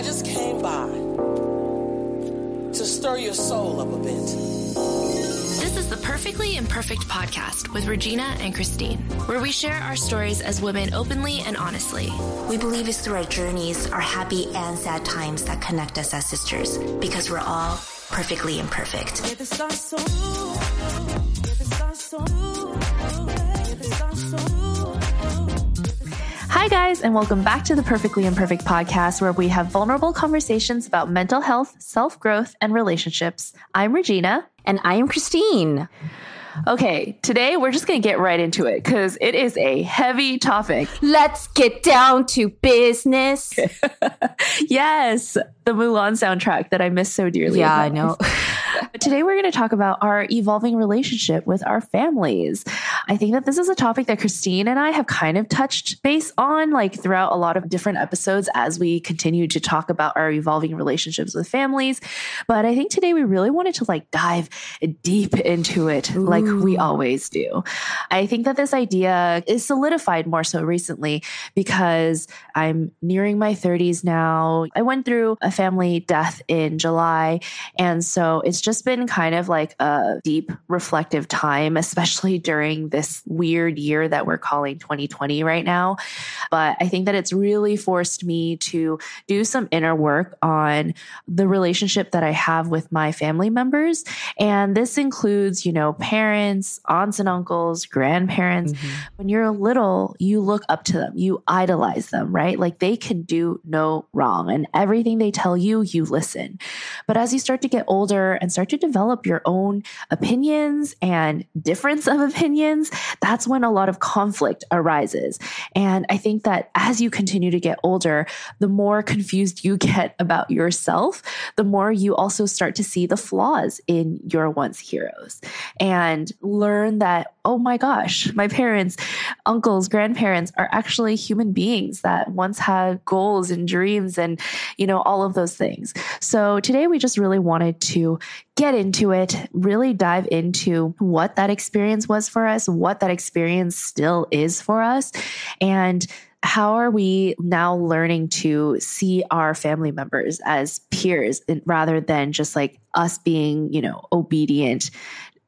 I just came by to stir your soul up a bit. This is the Perfectly Imperfect podcast with Regina and Christine, where we share our stories as women openly and honestly. We believe it's through our journeys, our happy and sad times that connect us as sisters because we're all perfectly imperfect. Guys, and welcome back to the Perfectly Imperfect podcast, where we have vulnerable conversations about mental health, self growth, and relationships. I'm Regina. And I am Christine. Okay, today we're just going to get right into it because it is a heavy topic. Let's get down to business. yes, the Mulan soundtrack that I miss so dearly. Yeah, I know. But today we're going to talk about our evolving relationship with our families. I think that this is a topic that Christine and I have kind of touched base on like throughout a lot of different episodes as we continue to talk about our evolving relationships with families. But I think today we really wanted to like dive deep into it Ooh. like we always do. I think that this idea is solidified more so recently because I'm nearing my 30s now. I went through a family death in July. And so it's just been kind of like a deep reflective time, especially during this weird year that we're calling 2020 right now. But I think that it's really forced me to do some inner work on the relationship that I have with my family members. And this includes, you know, parents, aunts and uncles, grandparents. Mm-hmm. When you're little, you look up to them, you idolize them, right? Like they can do no wrong. And everything they tell you, you listen. But as you start to get older and start to develop your own opinions and difference of opinions, that's when a lot of conflict arises. And I think that as you continue to get older, the more confused you get about yourself, the more you also start to see the flaws in your once heroes and learn that, oh my gosh, my parents, uncles, grandparents are actually human beings that once had goals and dreams and, you know, all of those things. So today we just really wanted to get into it, really dive into what that experience was for us, what that experience still is for us, and how are we now learning to see our family members as peers rather than just like us being, you know, obedient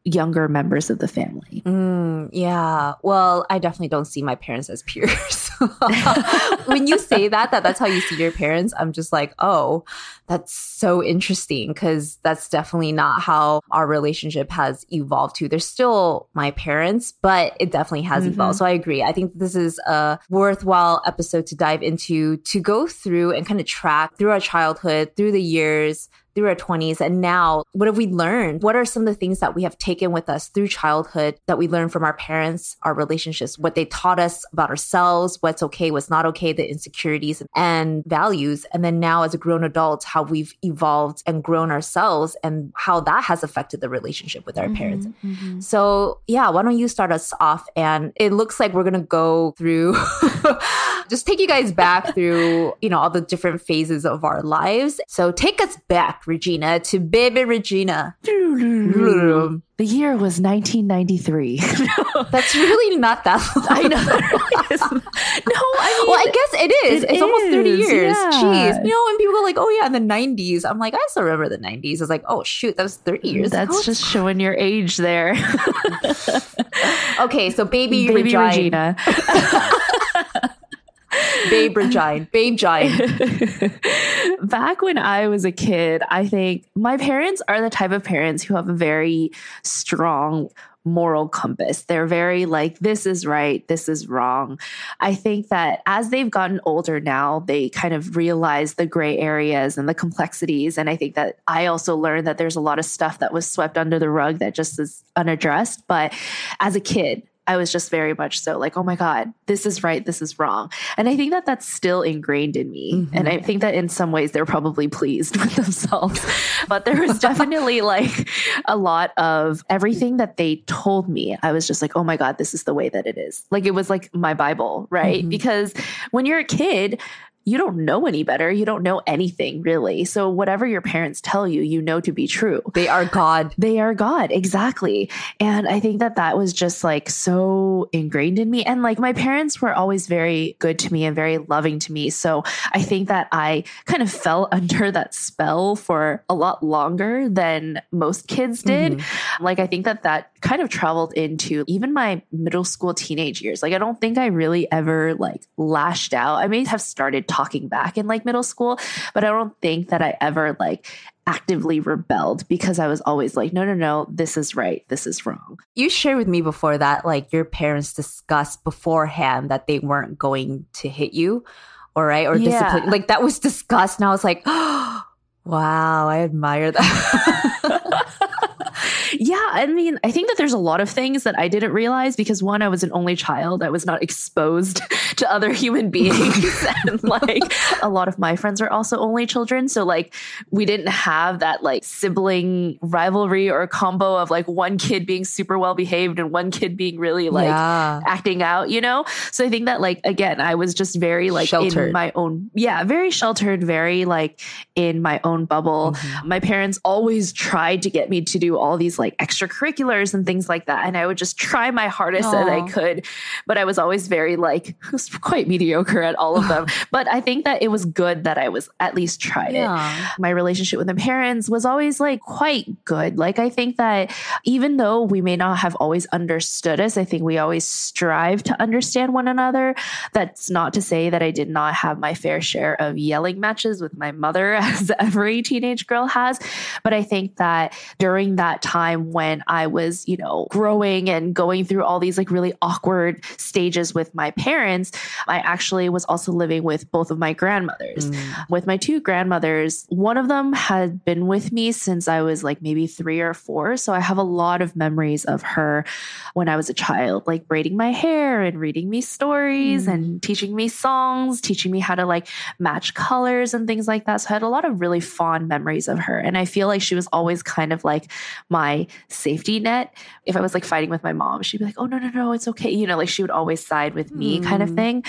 younger members of the family. Mm, yeah. Well, I definitely don't see my parents as peers. when you say that, that that's how you see your parents, I'm just like, oh, that's so interesting because that's definitely not how our relationship has evolved to. They're still my parents, but it definitely has mm-hmm. evolved. So I agree. I think this is a worthwhile episode to dive into to go through and kind of track through our childhood, through the years, through our 20s. And now, what have we learned? What are some of the things that we have taken with us through childhood that we learned from our parents, our relationships, what they taught us about ourselves, what's okay, what's not okay, the insecurities and values. And then now, as a grown adult, how we've evolved and grown ourselves and how that has affected the relationship with our mm-hmm, parents. Mm-hmm. So, yeah, why don't you start us off? And it looks like we're going to go through, just take you guys back through, you know, all the different phases of our lives. So, take us back Regina to baby Regina. The year was 1993. That's really not that long. I know. Really no, I mean, well, I guess it is. It it's is, almost 30 years. Yeah. Jeez. You know, when people go like, oh, yeah, in the 90s, I'm like, I still remember the 90s. I was like, oh, shoot, that was 30 years That's ago. just showing your age there. okay, so baby, baby Regina. Babe Regine, Babe Giant. Back when I was a kid, I think my parents are the type of parents who have a very strong moral compass. They're very like, this is right, this is wrong. I think that as they've gotten older now, they kind of realize the gray areas and the complexities. And I think that I also learned that there's a lot of stuff that was swept under the rug that just is unaddressed. But as a kid, I was just very much so like, oh my God, this is right, this is wrong. And I think that that's still ingrained in me. Mm-hmm. And I think that in some ways they're probably pleased with themselves. but there was definitely like a lot of everything that they told me. I was just like, oh my God, this is the way that it is. Like it was like my Bible, right? Mm-hmm. Because when you're a kid, you don't know any better. You don't know anything really. So whatever your parents tell you, you know to be true. They are God. They are God. Exactly. And I think that that was just like so ingrained in me. And like my parents were always very good to me and very loving to me. So I think that I kind of fell under that spell for a lot longer than most kids did. Mm-hmm. Like I think that that kind of traveled into even my middle school teenage years. Like I don't think I really ever like lashed out. I may have started talking back in like middle school, but I don't think that I ever like actively rebelled because I was always like, no, no, no, this is right. This is wrong. You shared with me before that like your parents discussed beforehand that they weren't going to hit you, all right, or yeah. discipline. Like that was discussed. And I was like, oh, wow, I admire that. Yeah, I mean, I think that there's a lot of things that I didn't realize because one, I was an only child. I was not exposed to other human beings. and like a lot of my friends are also only children. So like we didn't have that like sibling rivalry or combo of like one kid being super well behaved and one kid being really like yeah. acting out, you know? So I think that like again, I was just very like sheltered. in my own yeah, very sheltered, very like in my own bubble. Mm-hmm. My parents always tried to get me to do all these like extracurriculars and things like that. And I would just try my hardest Aww. that I could. But I was always very like, quite mediocre at all of them. but I think that it was good that I was at least tried yeah. it. My relationship with my parents was always like quite good. Like, I think that even though we may not have always understood us, I think we always strive to understand one another. That's not to say that I did not have my fair share of yelling matches with my mother, as every teenage girl has. But I think that during that time when I was, you know, growing and going through all these like really awkward stages with my parents, I actually was also living with both of my grandmothers. Mm. With my two grandmothers, one of them had been with me since I was like maybe three or four. So I have a lot of memories of her when I was a child, like braiding my hair and reading me stories mm. and teaching me songs, teaching me how to like match colors and things like that. So I had a lot of really fond memories of her. And I feel like she was always kind of like my safety net. If I was like fighting with my mom, she'd be like, oh, no, no, no, it's okay. You know, like she would always side with me mm. kind of mm. thing.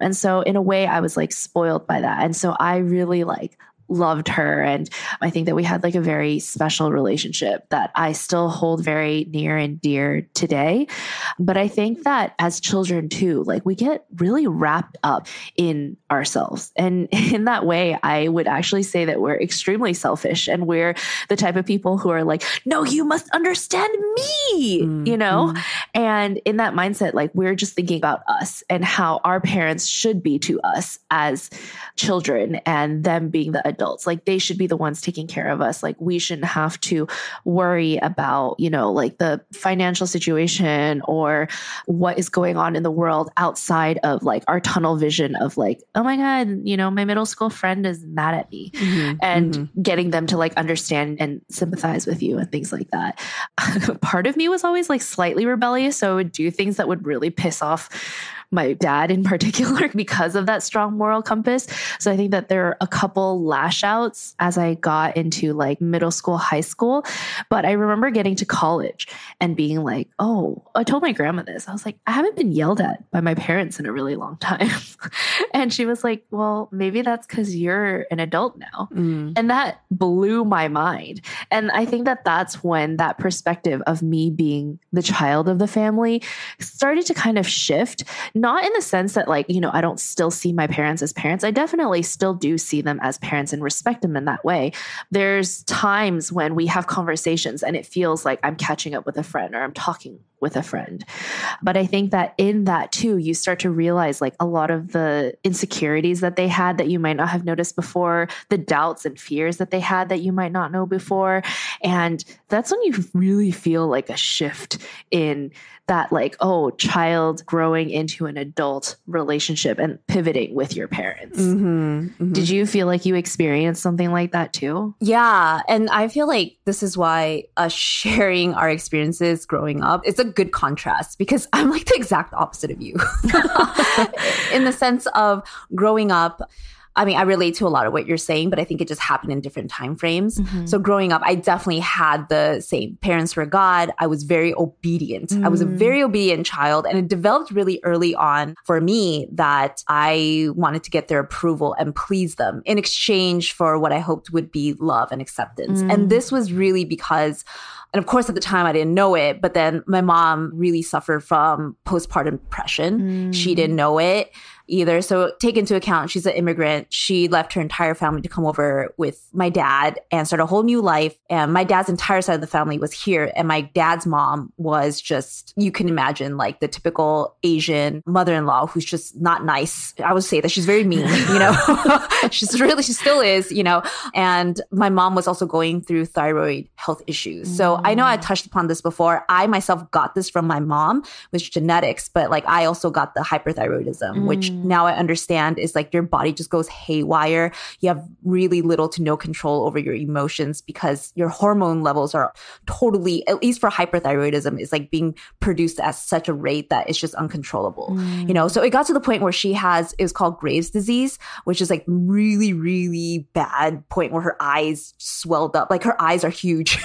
And so in a way, I was like spoiled by that. And so I really like loved her. And I think that we had like a very special relationship that I still hold very near and dear today. But I think that as children too, like we get really wrapped up in ourselves. And in that way, I would actually say that we're extremely selfish and we're the type of people who are like, no, you must understand me, mm-hmm. you know? And in that mindset, like we're just thinking about us and how our parents should be to us as children and them being the adults. Like they should be the ones taking care of us. Like we shouldn't have to worry about, you know, like the financial situation or what is going on in the world outside of like our tunnel vision of like, oh my God, you know, my middle school friend is mad at me mm-hmm, and mm-hmm. getting them to like understand and sympathize with you and things like that. Part of me was always like slightly rebellious. So I would do things that would really piss off my dad in particular because of that strong moral compass. So I think that there are a couple lash outs as I got into like middle school, high school. But I remember getting to college and being like, oh, I told my grandma this. I was like, I haven't been yelled at by my parents in a really long time. and she was like, well, maybe that's because you're an adult now. Mm. And that blew my mind. And I think that that's when that perspective of me being the child of the family started to kind of shift not in the sense that like you know i don't still see my parents as parents i definitely still do see them as parents and respect them in that way there's times when we have conversations and it feels like i'm catching up with a friend or i'm talking with a friend. But I think that in that too, you start to realize like a lot of the insecurities that they had that you might not have noticed before, the doubts and fears that they had that you might not know before. And that's when you really feel like a shift in that like oh child growing into an adult relationship and pivoting with your parents. Mm-hmm, mm-hmm. did you feel like you experienced something like that too? Yeah and i feel like this is why us sharing our experiences growing up it's a good contrast because i'm like the exact opposite of you. In the sense of growing up I mean, I relate to a lot of what you're saying, but I think it just happened in different time frames. Mm-hmm. So growing up, I definitely had the same parents were God. I was very obedient. Mm. I was a mm. very obedient child. And it developed really early on for me that I wanted to get their approval and please them in exchange for what I hoped would be love and acceptance. Mm. And this was really because and of course, at the time, I didn't know it. But then my mom really suffered from postpartum depression. Mm. She didn't know it either. So take into account she's an immigrant. She left her entire family to come over with my dad and start a whole new life. And my dad's entire side of the family was here. And my dad's mom was just, you can imagine, like the typical Asian mother in law who's just not nice. I would say that she's very mean, you know, she's really, she still is, you know. And my mom was also going through thyroid health issues. Mm. So I know I touched upon this before. I myself got this from my mom, which genetics, but like I also got the hyperthyroidism, mm. which now I understand is like your body just goes haywire. You have really little to no control over your emotions because your hormone levels are totally, at least for hyperthyroidism, is like being produced at such a rate that it's just uncontrollable. Mm. You know, so it got to the point where she has is called Graves' disease, which is like really, really bad point where her eyes swelled up. Like her eyes are huge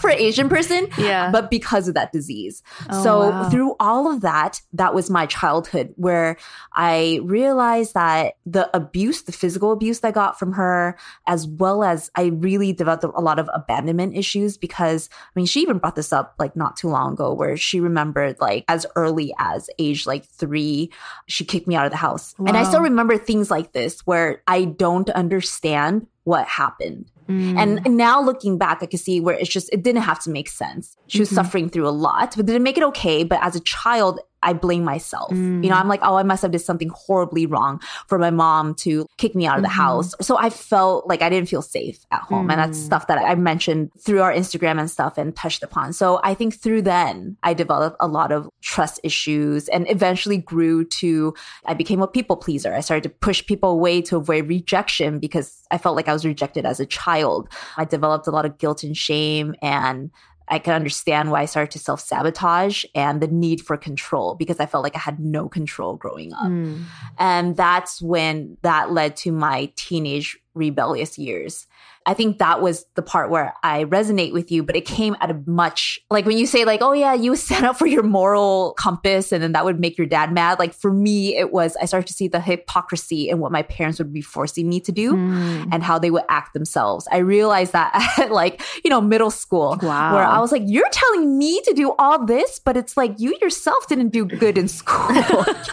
for an Asian person. Yeah. But because of that disease. Oh, so wow. through all of that, that was my childhood where I realized that the abuse, the physical abuse that I got from her, as well as I really developed a lot of abandonment issues because I mean, she even brought this up like not too long ago where she remembered like as early as age like three, she kicked me out of the house. Wow. And I still remember things like this where I don't understand what happened. Mm. And now looking back, I can see where it's just, it didn't have to make sense. She was mm-hmm. suffering through a lot, but didn't make it okay. But as a child, I blame myself. Mm. You know, I'm like, oh, I must have did something horribly wrong for my mom to kick me out of the mm-hmm. house. So I felt like I didn't feel safe at home. Mm. And that's mm. stuff that I mentioned through our Instagram and stuff and touched upon. So I think through then I developed a lot of trust issues and eventually grew to, I became a people pleaser. I started to push people away to avoid rejection because I felt like I was rejected as a child. I developed a lot of guilt and shame and I could understand why I started to self sabotage and the need for control because I felt like I had no control growing up. Mm. And that's when that led to my teenage rebellious years. I think that was the part where I resonate with you, but it came at a much like when you say like, oh yeah, you stand up for your moral compass and then that would make your dad mad. Like for me, it was I started to see the hypocrisy in what my parents would be forcing me to do mm. and how they would act themselves. I realized that at like, you know, middle school wow. where I was like, you're telling me to do all this, but it's like you yourself didn't do good in school.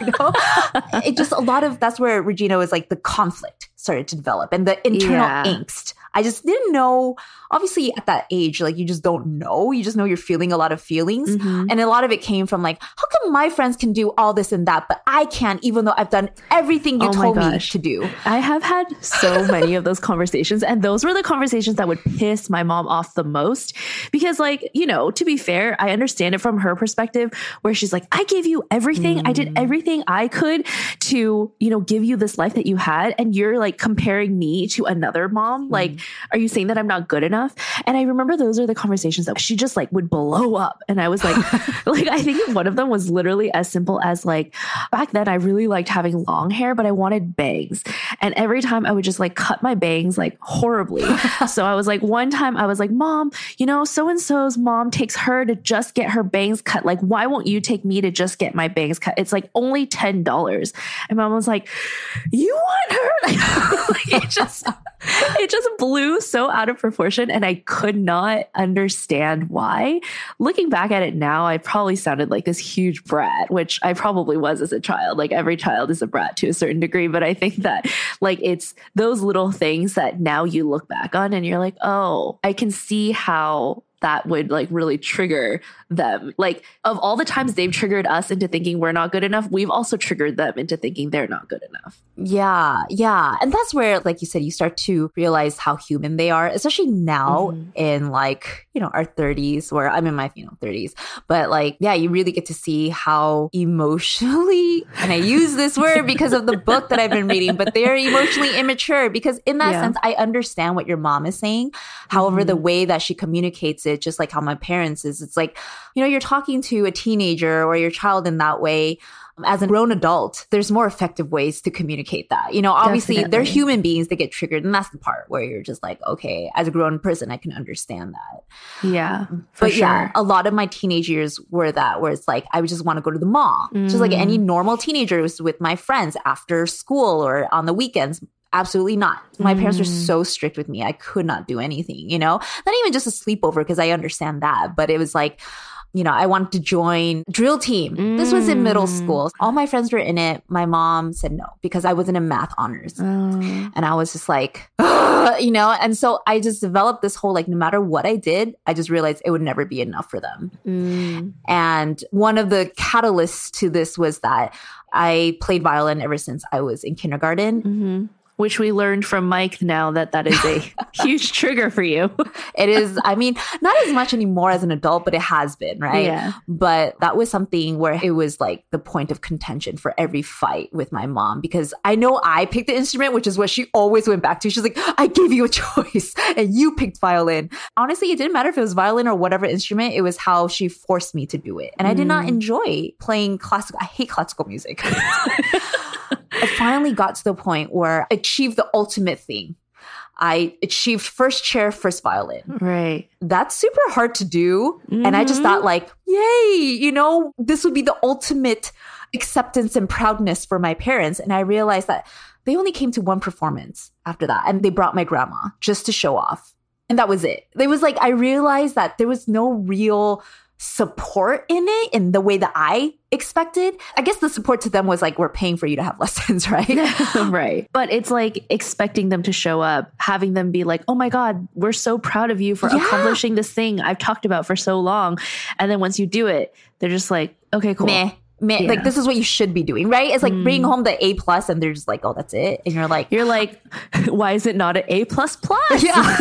you know? it just a lot of that's where Regina was like the conflict started to develop and the internal yeah. angst I just didn't know. Obviously, at that age, like you just don't know. You just know you're feeling a lot of feelings. Mm-hmm. And a lot of it came from like, how come my friends can do all this and that, but I can't, even though I've done everything you oh told me to do? I have had so many of those conversations. And those were the conversations that would piss my mom off the most. Because, like, you know, to be fair, I understand it from her perspective, where she's like, I gave you everything. Mm. I did mm. everything I could to, you know, give you this life that you had. And you're like comparing me to another mom. Mm. Like, are you saying that I'm not good enough? And I remember those are the conversations that she just like would blow up. And I was like, like, I think one of them was literally as simple as like, back then I really liked having long hair, but I wanted bangs. And every time I would just like cut my bangs like horribly. so I was like, one time I was like, mom, you know, so and so's mom takes her to just get her bangs cut. Like, why won't you take me to just get my bangs cut? It's like only $10. And mom was like, you want her? like, it just, it just blew so out of proportion and I could not understand why. Looking back at it now, I probably sounded like this huge brat, which I probably was as a child. Like every child is a brat to a certain degree, but I think that like it's those little things that now you look back on and you're like, "Oh, I can see how that would like really trigger them. Like of all the times they've triggered us into thinking we're not good enough, we've also triggered them into thinking they're not good enough. Yeah, yeah. And that's where like you said you start to realize how human they are, especially now mm-hmm. in like, you know, our 30s where I'm in my, you know, 30s. But like yeah, you really get to see how emotionally and I use this word because of the book that I've been reading, but they're emotionally immature because in that yeah. sense I understand what your mom is saying. However, mm-hmm. the way that she communicates it, just like how my parents is. It's like, you know, you're talking to a teenager or your child in that way as a grown adult, there's more effective ways to communicate that. You know, obviously they're human beings that get triggered. And that's the part where you're just like, okay, as a grown person, I can understand that. Yeah. For but sure. yeah, a lot of my teenage years were that, where it's like I would just want to go to the mall, just like Mm. any normal teenagers with my friends after school or on the weekends. Absolutely not. My parents were Mm. so strict with me. I could not do anything, you know, not even just a sleepover because I understand that, but it was like, you know, I wanted to join drill team. This was in middle Mm. school. All my friends were in it. My mom said no because I wasn't in math honors. Oh. And I was just like, you know, and so I just developed this whole like, no matter what I did, I just realized it would never be enough for them. Mm. And one of the catalysts to this was that I played violin ever since I was in kindergarten. hmm Which we learned from Mike now that that is a huge trigger for you. It is, I mean, not as much anymore as an adult, but it has been, right? Yeah. But that was something where it was like the point of contention for every fight with my mom because I know I picked the instrument, which is what she always went back to. She's like, I gave you a choice and you picked violin. Honestly, it didn't matter if it was violin or whatever instrument, it was how she forced me to do it. And I did not mm. enjoy playing classical. I hate classical music. I finally got to the point where I achieved the ultimate thing. I achieved first chair, first violin Right. that's super hard to do. And I just thought mm-hmm. like, yay, you know, this would be the ultimate acceptance and proudness for my parents. And I realized that they only came to one performance after that. And they brought my grandma just to show off. And that was it. It was like, I realized that there was no real support in it in the way that I expected. I guess the support to them was like, we're paying for you to have lessons, right? right. But it's like expecting them to show up, having them be like, oh my God, we're so proud of you for Yeah. accomplishing this thing I've talked about for so long. And then once you do it, they're just like, okay, cool. Meh. Meh. Yeah. Like this is what you should be doing, right? It's like bringing Mm. home the A plus, and they're just like, "Oh, that's it," and you're like, You're like, why is it not an A plus plus? Yeah.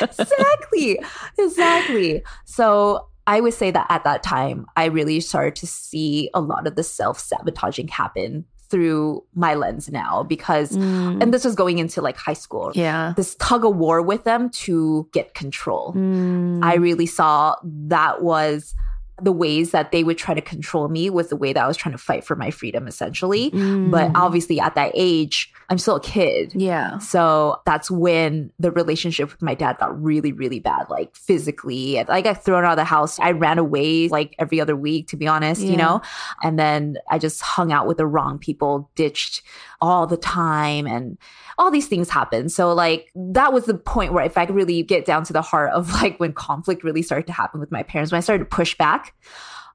exactly. Exactly. So I would say that at that time, I really started to see a lot of the self sabotaging happen through my lens now because, Mm. and this was going into like high school. Yeah. This tug of war with them to get control. Mm. I really saw that was the ways that they would try to control me was the way that I was trying to fight for my freedom, essentially. But Mm. obviously, at that age, I'm still a kid. yeah. So that's when the relationship with my dad got really, really bad, like physically. I got thrown out of the house. I ran away like every other week, to be honest, Yeah. you know? And then I just hung out with the wrong people, ditched all the time, and all these things happen. So, like, that was the point where if I could really get down to the heart of like when conflict really started to happen with my parents, when I started to push back,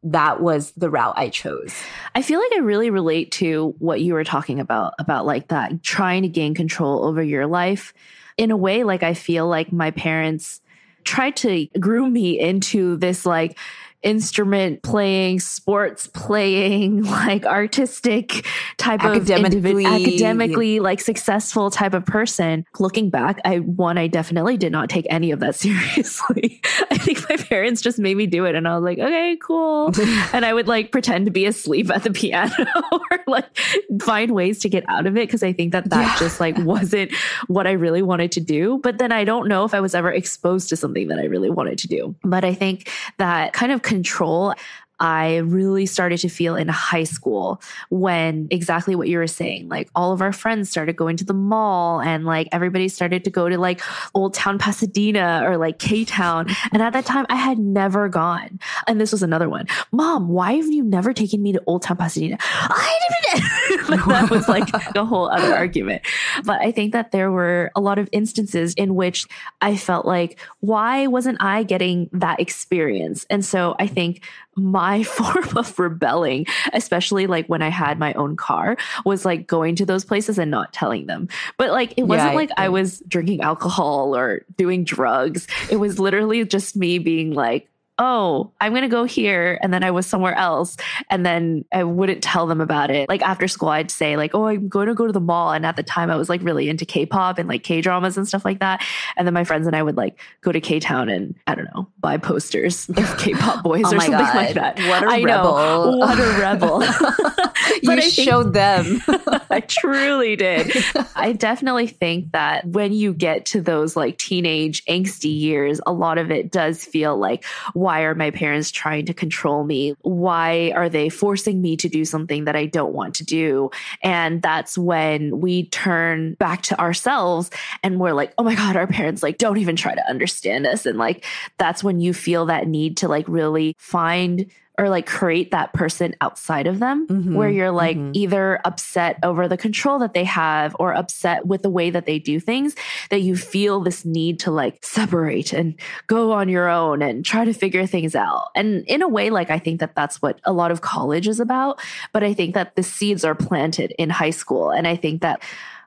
that was the route I chose. I feel like I really relate to what you were talking about, about like that trying to gain control over your life. In a way, like I feel like my parents tried to groom me into this like instrument playing, sports playing, like artistic type of Academically- individ- academically like successful type of person. Looking back, I one, I definitely did not take any of that seriously. I think my parents just made me do it and I was like, okay, cool. and I would like pretend to be asleep at the piano or like find ways to get out of it because I think that that Yeah. just like wasn't what I really wanted to do. But then I don't know if I was ever exposed to something that I really wanted to do. But I think that kind of control. I really started to feel in high school when exactly what you were saying, like all of our friends started going to the mall and like everybody started to go to like Old Town Pasadena or like K Town. And at that time, I had never gone. And this was another one. Mom, why have you never taken me to Old Town Pasadena? I didn't. Like, that was like a whole other argument. But I think that there were a lot of instances in which I felt like, why wasn't I getting that experience? And so I think my form of rebelling, especially like when I had my own car, was like going to those places and not telling them. But like it wasn't I like I was drinking alcohol or doing drugs. It was literally just me being like, oh, I'm going to go here. And then I was somewhere else. And then I wouldn't tell them about it. Like after school, I'd say, like, oh, I'm going to go to the mall. And at the time, I was like really into K pop and like K dramas and stuff like that. And then my friends and I would like go to K Town and I don't know, buy posters of K-pop boys Oh or something God. like that. What a I rebel. know, what a rebel. you I showed them. I truly did. I definitely think that when you get to those like teenage angsty years, a lot of it does feel like, why are my parents trying to control me? Why are they forcing me to do something that I don't want to do? And that's when we turn back to ourselves and we're like, oh my God, our parents like don't even try to understand us. And like, that's when you feel that need to like really find or like create that person outside of them Mhm, where you're like mhm. either upset over the control that they have or upset with the way that they do things that you feel this need to like separate and go on your own and try to figure things out. And in a way like i think that that's what a lot of college is about but i think that the seeds are planted in high school. And i think that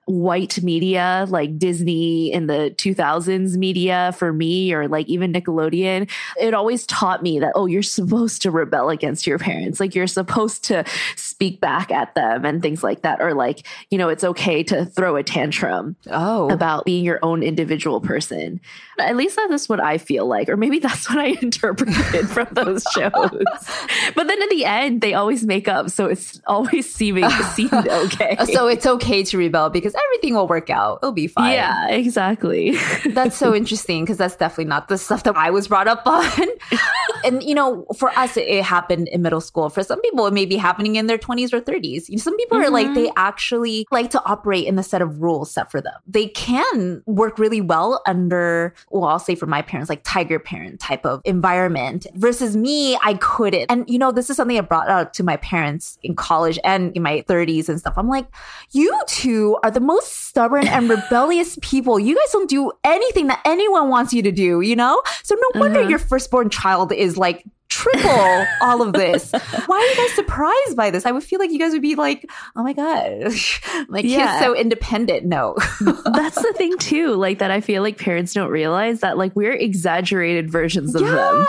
white media like Disney in the 2000s media for me or like even Nickelodeon it always taught me that oh you're supposed to rebel against your parents. Like you're supposed to speak back at them and things like that. Or like you know it's okay to throw a tantrum Oh. about being your own individual person. At least that's what I feel like. Or maybe that's what I interpreted from those shows. But then in the end they always make up so it's always seeming seemed okay. So it's okay to rebel because everything will work out. It'll be fine. yeah exactly that's so interesting because that's definitely not the stuff that I was brought up on. and you know, for us, it, it happened in middle school. For some people, it may be happening in their 20s or 30s. You know, some people are like, they mm-hmm. actually like to operate in the set of rules set for them. They can work really well under, well, I'll say for my parents, like tiger parent type of environment versus me, I couldn't. And you know, this is something I brought up to my parents in college and in my 30s and stuff. I'm like, you two are the most stubborn and rebellious people. You guys don't do anything that anyone wants you to do, you know? So no wonder uh-huh. your firstborn child is like triple all of this. Why are you guys surprised by this? I would feel like you guys would be like, oh my God, my kid's Yeah. so independent. No. that's the thing too like that i feel like parents don't realize that like we're exaggerated versions of them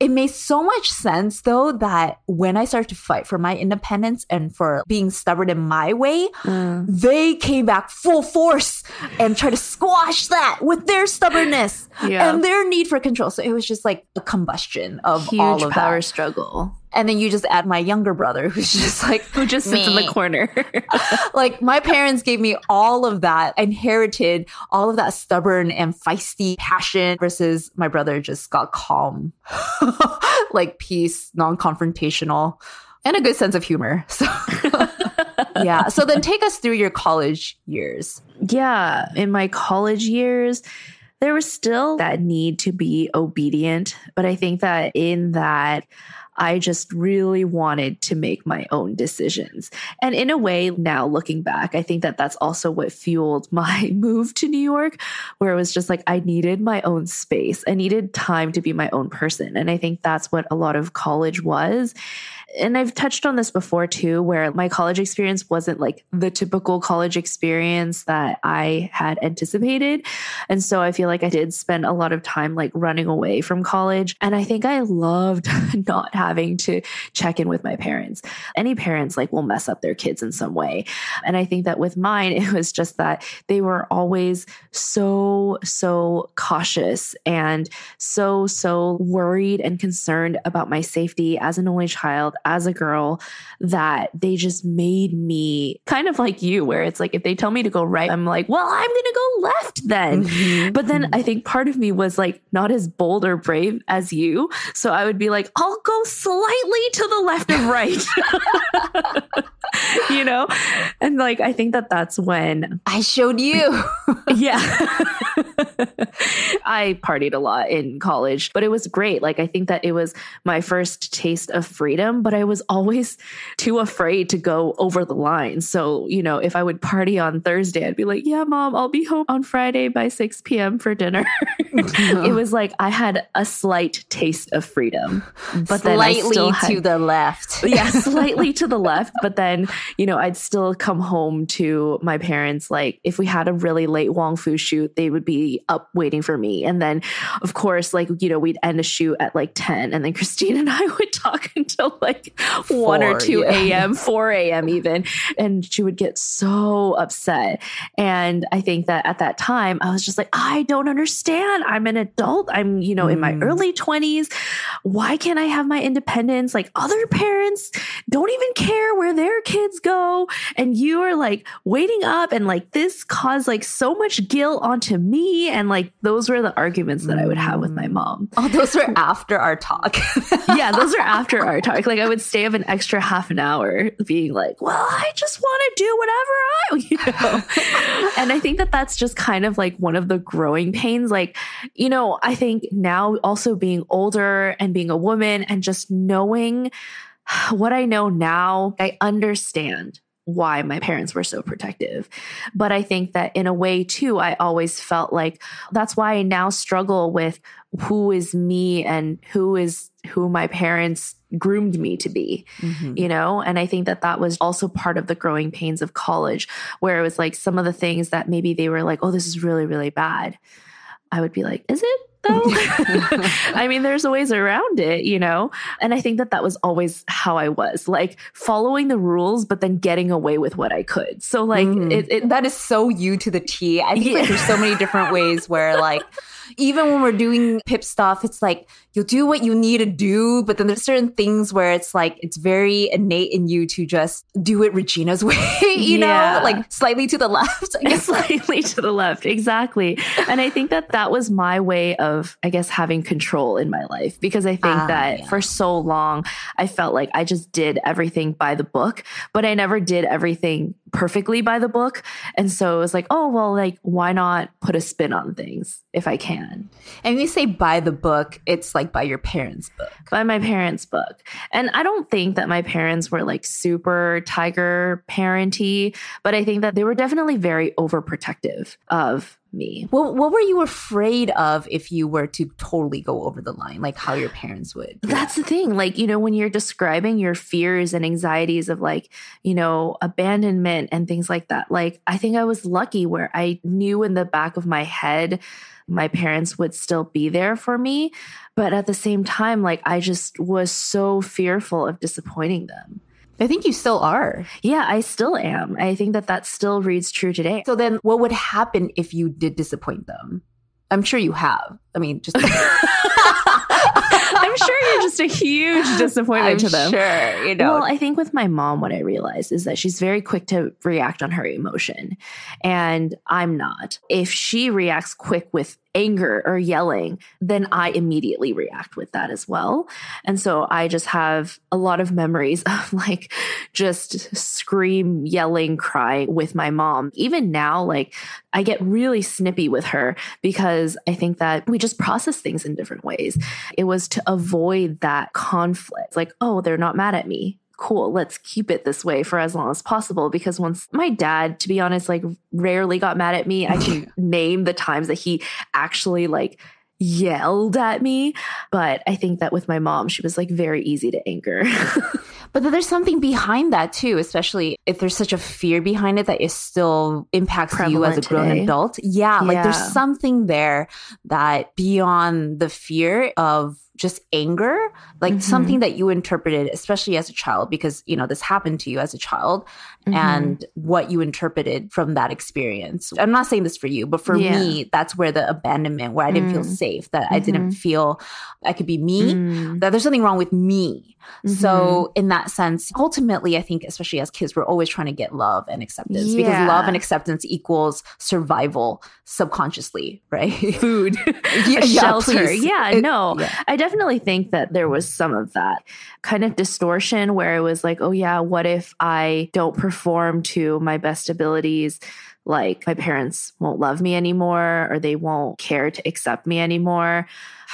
it made so much sense though that when I started to fight for my independence and for being stubborn in my way, mm. they came back full force and tried to squash that with their stubbornness Yeah. and their need for control. So it was just like a combustion of huge all of power that. struggle And then you just add my younger brother who's just like who just sits in the corner like my parents gave me all of that, inherited all of that stubborn and feisty passion versus my brother just got calm, like peace, non-confrontational, and a good sense of humor. So yeah. So then take us through your college years. yeah in my college years there was still that need to be obedient but i think that in that I just really wanted to make my own decisions. And in a way, now looking back, I think that that's also what fueled my move to New York, where it was just like I needed my own space. I needed time to be my own person. And I think that's what a lot of college was. And I've touched on this before too, where my college experience wasn't like the typical college experience that I had anticipated. And so I feel like I did spend a lot of time like running away from college. And I think I loved not having to check in with my parents. Any parents like will mess up their kids in some way. And I think that with mine, it was just that they were always so, so cautious and so, so worried and concerned about my safety as an only child, as a girl, that they just made me kind of like you, where it's like if they tell me to go right, I'm like, well, I'm going to go left then. Mm-hmm. But then mm-hmm. I think part of me was like not as bold or brave as you. So I would be like, I'll go slightly to the left of right. you know? And like, I think that that's when I showed you. yeah. I partied a lot in college, but it was great. Like, I think that it was my first taste of freedom, but I was always too afraid to go over the line. So, you know, if I would party on Thursday, I'd be like, yeah, mom, I'll be home on Friday by 6 p.m. for dinner. it was like I had a slight taste of freedom, but Slightly had to the left. yeah, slightly to the left. But then, you know, I'd still come home to my parents. Like, if we had a really late Wong Fu shoot, they would be up waiting for me. And then, of course, like, you know, we'd end a shoot at like 10, and then Christine and I would talk until like 1 or 2 yeah. a.m., 4 a.m. even. And she would get so upset. And I think that at that time, I was just like, I don't understand. I'm an adult. I'm, you know, in my Mm. early 20s. Why can't I have my independence? Like other parents don't even care where their kids go. And you are like waiting up and like this caused like so much guilt onto me. And like those were the arguments that I would have with my mm. mom. Oh, those were after our talk. Yeah, those are after our talk. Like I would stay up an extra half an hour being like, well, I just want to do whatever I, you know. and I think that that's just kind of like one of the growing pains. Like, you know, I think now also being older and being a woman and just knowing what I know now, I understand why my parents were so protective. But I think that in a way too, I always felt like that's why I now struggle with who is me and who is who my parents groomed me to be, Mhm. you know? And I think that that was also part of the growing pains of college, where it was like some of the things that maybe they were like, oh, this is really, really bad. I would be like, is it? Though? I mean, there's ways around it, you know? And I think that that was always how I was like following the rules, but then getting away with what I could. So, like, Mhm. it, it, that is so you to the T. I think like, there's so many different ways where like even when we're doing pip stuff, it's like you'll do what you need to do, but then there's certain things where it's like it's very innate in you to just do it Regina's way, you Yeah. know, like slightly to the left. I guess slightly to the left. Exactly. And I think that that was my way of, I guess, having control in my life because I think Ah, that yeah. for so long, I felt like I just did everything by the book, but I never did everything perfectly by the book. And so it was like, oh, well, like, why not put a spin on things if I can? And you say by the book, it's like by your parents' book. by my parents' book. And I don't think that my parents were like super tiger parenty, but I think that they were definitely very overprotective of me. What what were you afraid of if you were to totally go over the line, like how your parents would? That's the thing. Like, you know, when you're describing your fears and anxieties of like, you know, abandonment and things like that, like, I think I was lucky where I knew in the back of my head my parents would still be there for me. But at the same time, like, I just was so fearful of disappointing them. I think you still are. Yeah, I still am. I think that that still reads true today. So then, what would happen if you did disappoint them? I'm sure you have. I mean, just I'm sure you're just a huge disappointment I'm to them. Sure, you know. Well, I think with my mom, what I realized is that she's very quick to react on her emotion, and I'm not. If she reacts quick with anger or yelling, then I immediately react with that as well. And so I just have a lot of memories of like just scream, yelling, crying with my mom. Even now, like I get really snippy with her because I think that we just process things in different ways. It was to avoid that conflict. Like, oh, they're not mad at me. Cool, let's keep it this way for as long as possible. Because once my dad, to be honest, like rarely got mad at me, I can name the times that he actually like yelled at me. But I think that with my mom, she was like very easy to anger. but then there's something behind that too, especially if there's such a fear behind it that it still impacts you as a grown today. adult. Yeah, like there's something there that beyond the fear of just anger, like Mhm. something that you interpreted, especially as a child, because you know this happened to you as a child, Mm-hmm. and what you interpreted from that experience. I'm not saying this for you, but for Yeah. me, that's where the abandonment, where I didn't feel Mm. safe, that I didn't Mhm. feel I could be me, Mm. that there's something wrong with me. Mm-hmm. So, in that sense, ultimately, I think, especially as kids, we're always trying to get love and acceptance because love and acceptance equals survival subconsciously, right? food, Yeah, yeah, shelter. Yeah, It- no, yeah. I definitely think that there was some of that kind of distortion where it was like, oh, yeah, what if I don't perform to my best abilities? Like, my parents won't love me anymore or they won't care to accept me anymore.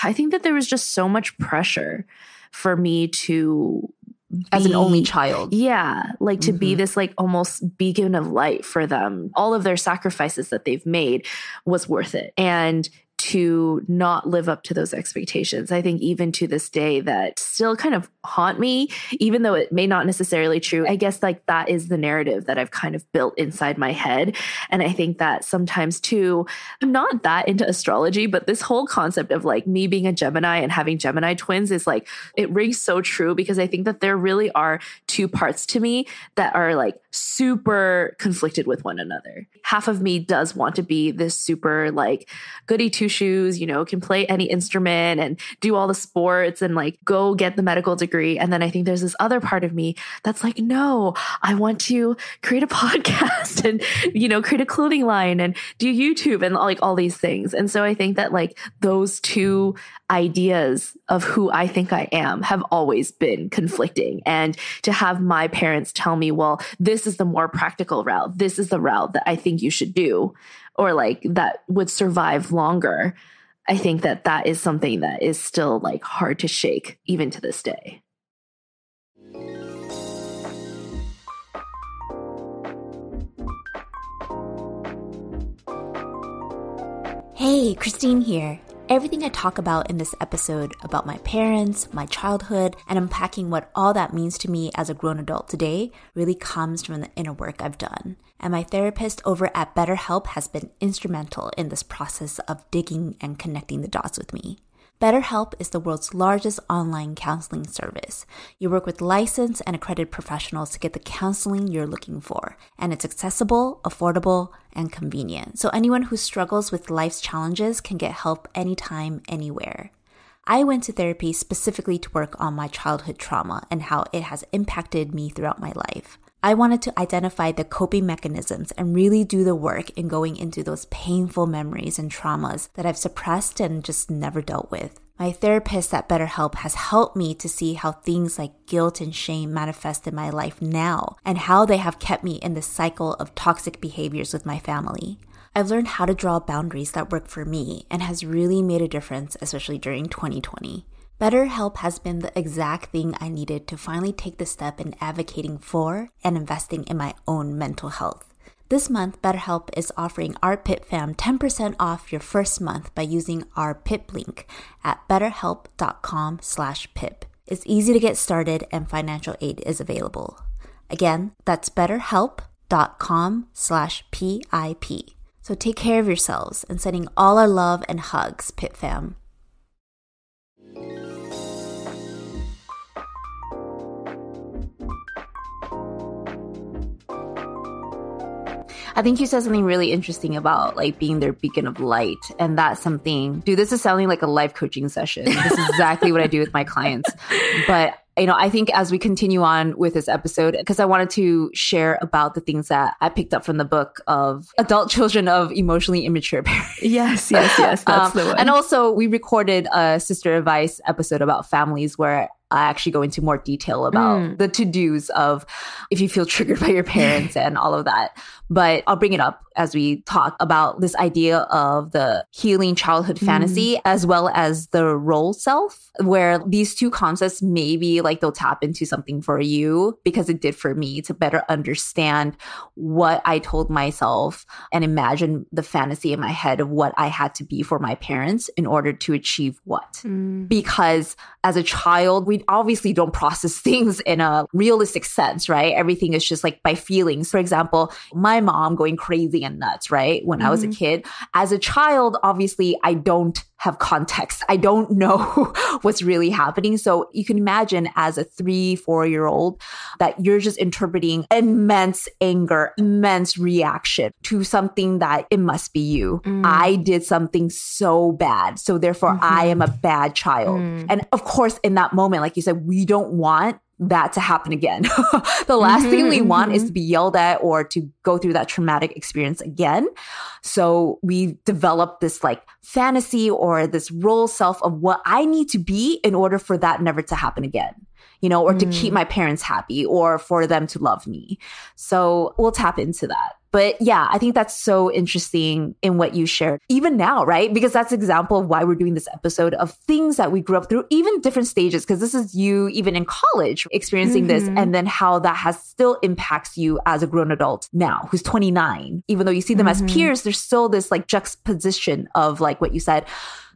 I think that there was just so much pressure for me to. As an only child. yeah, like to be Mhm. this like almost beacon of light for them. All of their sacrifices that they've made was worth it. And to not live up to those expectations. I think even to this day that still kind of haunt me, even though it may not necessarily true. I guess like that is the narrative that I've kind of built inside my head. And I think that sometimes too, I'm not that into astrology, but this whole concept of like me being a Gemini and having Gemini twins is like, it rings so true because I think that there really are two parts to me that are like super conflicted with one another. Half of me does want to be this super like goody two shoes, you know, can play any instrument and do all the sports and like go get the medical degree. And then I think there's this other part of me that's like, no, I want to create a podcast and, you know, create a clothing line and do YouTube and like all these things. And so I think that like those two ideas of who I think I am have always been conflicting. And to have my parents tell me, well, this is the more practical route. This is the route that I think you should do, or like that would survive longer. I think that that is something that is still like hard to shake even to this day. Hey, Christine here. Everything I talk about in this episode about my parents, my childhood, and unpacking what all that means to me as a grown adult today really comes from the inner work I've done. And my therapist over at BetterHelp has been instrumental in this process of digging and connecting the dots with me. BetterHelp is the world's largest online counseling service. You work with licensed and accredited professionals to get the counseling you're looking for, and it's accessible, affordable, and convenient. So anyone who struggles with life's challenges can get help anytime, anywhere. I went to therapy specifically to work on my childhood trauma and how it has impacted me throughout my life. I wanted to identify the coping mechanisms and really do the work in going into those painful memories and traumas that I've suppressed and just never dealt with. My therapist at BetterHelp has helped me to see how things like guilt and shame manifest in my life now and how they have kept me in the cycle of toxic behaviors with my family. I've learned how to draw boundaries that work for me and has really made a difference, especially during 2020. BetterHelp has been the exact thing I needed to finally take the step in advocating for and investing in my own mental health. This month, BetterHelp is offering our Pip fam 10% off your first month by using our Pip link at betterhelp.com slash pip. It's easy to get started and financial aid is available. Again, that's betterhelp.com slash PIP. So take care of yourselves and sending all our love and hugs, Pip fam. I think you said something really interesting about like being their beacon of light. And that's something, dude, this is sounding like a life coaching session. This is exactly what I do with my clients. But you know, I think as we continue on with this episode, because I wanted to share about the things that I picked up from the book of adult children of emotionally immature parents. Yes, yes, yes. That's um, the one. And also, we recorded a sister advice episode about families where I actually go into more detail about mm. the to dos of if you feel triggered by your parents and all of that. But I'll bring it up as we talk about this idea of the healing childhood mm. fantasy as well as the role self, where these two concepts maybe like they'll tap into something for you because it did for me to better understand what I told myself and imagine the fantasy in my head of what I had to be for my parents in order to achieve what. Mm. Because as a child, we obviously don't process things in a realistic sense, right? Everything is just like by feelings. For example, my mom going crazy and nuts, right? When mm-hmm. I was a mm-hmm. kid. As a child, obviously, I don't have context. I don't know what's really happening. So you can imagine as a three, four year old that you're just interpreting immense anger, immense reaction to something that it must be you. Mm. I did something so bad. So therefore mm-hmm. I am a bad child. Mm. And of course, in that moment, like you said, we don't want that to happen again. the last mm-hmm, thing we mm-hmm. want is mm-hmm. to be yelled at or to go through that traumatic experience again. So we develop this like fantasy or this role self of what I need to be in order for that never to happen again. you know, or mm. to keep mm. my parents happy or for them to love me. So we'll tap into that. But yeah, I think that's so interesting in what you shared, even now, right? Because that's example of why we're doing this episode of things that we grew up through, even different stages. Because this is you, even in college, experiencing mm-hmm. this, and then how that has still impacts you as a grown adult now, who's 29. Even though you see them mm-hmm. as peers, there's still this like juxtaposition of like what you said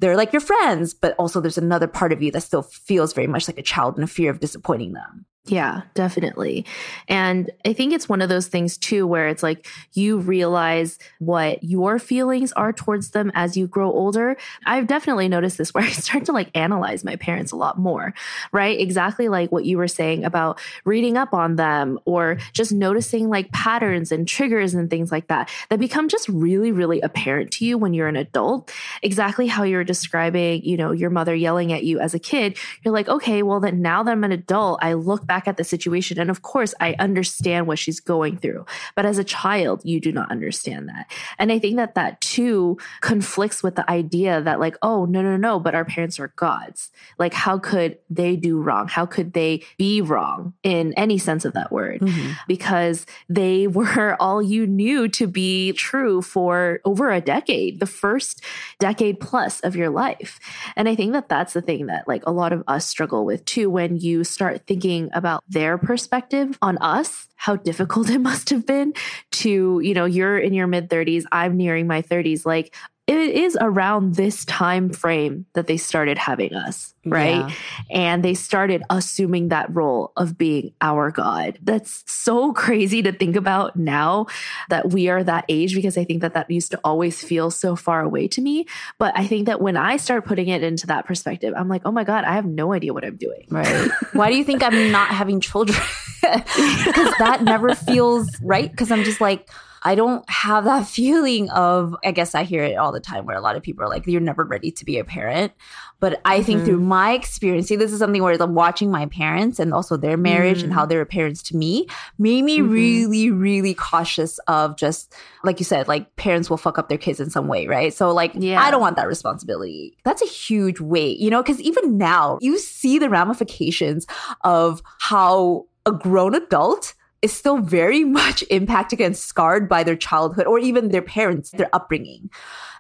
they're like your friends, but also there's another part of you that still feels very much like a child and a fear of disappointing them. Yeah, definitely. And I think it's one of those things too where it's like you realize what your feelings are towards them as you grow older. I've definitely noticed this where I start to like analyze my parents a lot more, right? Exactly like what you were saying about reading up on them or just noticing like patterns and triggers and things like that that become just really, really apparent to you when you're an adult. Exactly how you're describing, you know, your mother yelling at you as a kid. You're like, okay, well, then now that I'm an adult, I look back back at the situation. And of course, I understand what she's going through. But as a child, you do not understand that. And I think that that too conflicts with the idea that, like, oh, no, no, no, but our parents are gods. Like, how could they do wrong? How could they be wrong in any sense of that word? Mm-hmm. Because they were all you knew to be true for over a decade, the first decade plus of your life. And I think that that's the thing that, like, a lot of us struggle with too when you start thinking about about their perspective on us, how difficult it must have been to, you know, you're in your mid 30s, I'm nearing my 30s. Like, it is around this time frame that they started having us, right? Yeah. And they started assuming that role of being our God. That's so crazy to think about now that we are that age because I think that that used to always feel so far away to me. But I think that when I start putting it into that perspective, I'm like, oh my God, I have no idea what I'm doing. Right. Why do you think I'm not having children? Because that never feels right. Because I'm just like, I don't have that feeling of, I guess I hear it all the time where a lot of people are like, you're never ready to be a parent. But I think mm-hmm. through my experience, see, this is something where I'm watching my parents and also their marriage mm-hmm. and how mm. they were parents to me made me mm-hmm. really, really cautious of just, like you said, like parents will fuck up their kids in some way, right? So, like, yeah. I don't want that responsibility. That's a huge weight, you know, because even now you see the ramifications of how a grown adult is still very much impacted and scarred by their childhood or even their parents, their upbringing.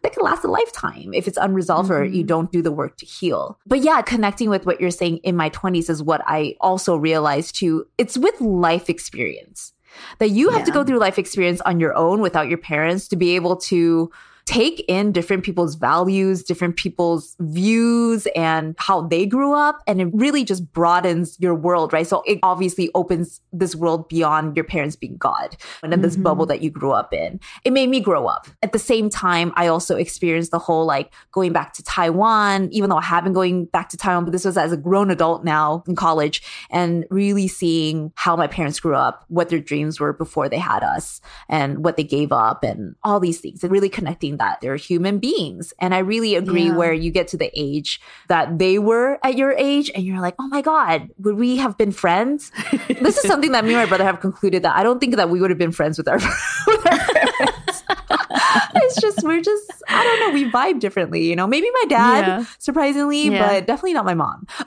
That can last a lifetime if it's unresolved mm-hmm. or you mm-hmm. don't do the work to heal. But yeah, connecting with what you're saying in my 20s is what I also realized too. It's with life experience that you have yeah. to go through life experience on your own without your parents to be able to take in different people's values, different people's views and how they grew up. And it really just broadens your world, right? So it obviously opens this world beyond your parents being God and in this mm-hmm. bubble that you grew up in. It made me grow up. At the same time, I also experienced the whole like going back to Taiwan, even though I have been going back to Taiwan, but this was as a grown adult now in college and really seeing how my parents grew up, what their dreams were before they had us and what they gave up and all these things and really connecting that. They're human beings. And I really agree yeah. where you get to the age that they were at your age and you're like, oh my God, would we have been friends? this is something that me and my brother have concluded that I don't think that we would have been friends with our, with our parents. it's just, we're just, I don't know, we vibe differently, you know? Maybe my dad, yeah. surprisingly, yeah. but definitely not my mom.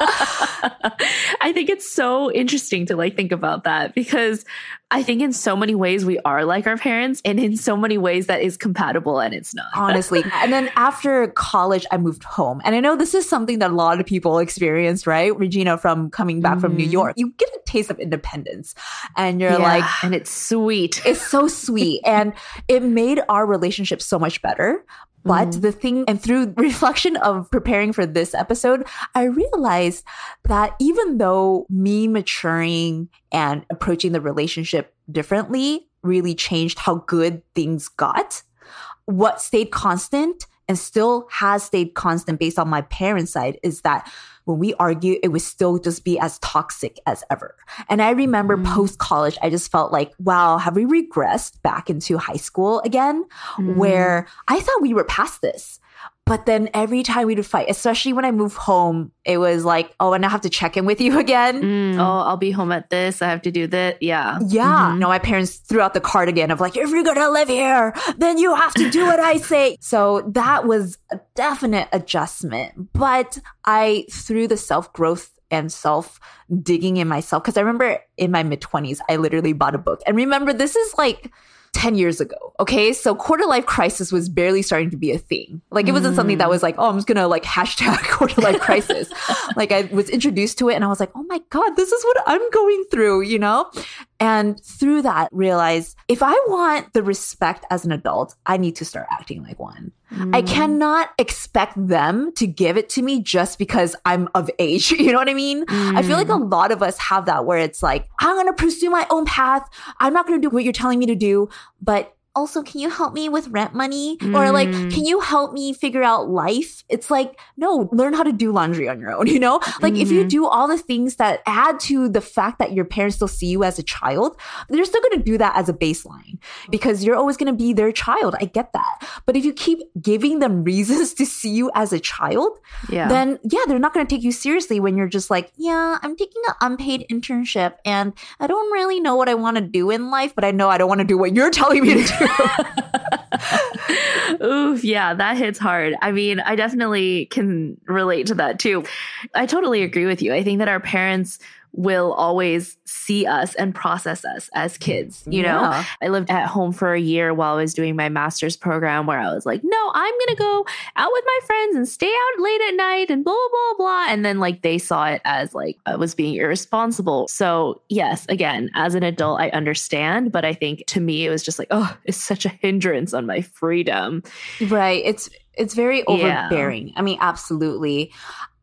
I think it's so interesting to like think about that because I think in so many ways we are like our parents and in so many ways that is compatible and it's not. Honestly. and then after college, I moved home. And I know this is something that a lot of people experience, right? Regina, from coming back mm-hmm. from New mm-hmm. York, you get a taste of independence and you're yeah, like, and it's sweet. It's so sweet. and it made our relationship so much better. But mm. the thing, and through reflection of preparing for this episode, I realized that even though me maturing and approaching the relationship differently really changed how good things got, what stayed constant and still has stayed constant based on my parents' side is that when we argue, it would still just be as toxic as ever. And I remember mm. post college, I just felt like, wow, have we regressed back into high school again? Mm. Where I thought we were past this. But then every time we would fight, especially when I moved home, it was like, oh, and I have to check in with you again. Mm, oh, I'll be home at this. I have to do that. Yeah. Yeah. Mm-hmm. No, my parents threw out the cardigan of like, if you're going to live here, then you have to do what I say. So that was a definite adjustment. But I, through the self growth and self digging in myself, because I remember in my mid 20s, I literally bought a book. And remember, this is like, 10 years ago. Okay. So quarter life crisis was barely starting to be a thing. Like it wasn't mm. something that was like, oh, I'm just going to like hashtag quarter life crisis. like I was introduced to it and I was like, oh my God, this is what I'm going through, you know? And through that, realize if I want the respect as an adult, I need to start acting like one. Mm. I cannot expect them to give it to me just because I'm of age. You know what I mean? Mm. I feel like a mm. lot of us have that where it's like, I'm going to pursue my own path. I'm not going to do what you're telling me to do. But also, can you help me with rent money? Mm. Or like, mm. can you help me figure out life? It's like, no, learn how to do laundry on your own, you know? Like, mm-hmm. if you mm-hmm. do all the things that add to the fact that your parents still see you as a child, they're still going to do that as a baseline because you're always going to be their child. I get that. But if you keep giving them reasons to see you as a child, yeah. then yeah, they're not going to take you seriously when you're just like, yeah, I'm taking an unpaid internship and I don't really know what I want to do in life, but I know I don't want to do what you're telling me to do. Oof, yeah, that hits hard. I mean, I definitely can relate to that too. I totally agree with you. I think that our parents will always see us and process us as kids. You know, yeah. I lived at home for a year while I was doing my master's program where I was like, no, I'm going to go out with my friends and stay out late at night and blah, blah, blah. And then like they saw it as like I was being irresponsible. So, yes, again, as an adult, I understand. But I think to me, it was just like, oh, it's such a hindrance on my freedom. Right. It's, it's very overbearing. Yeah. I mean, absolutely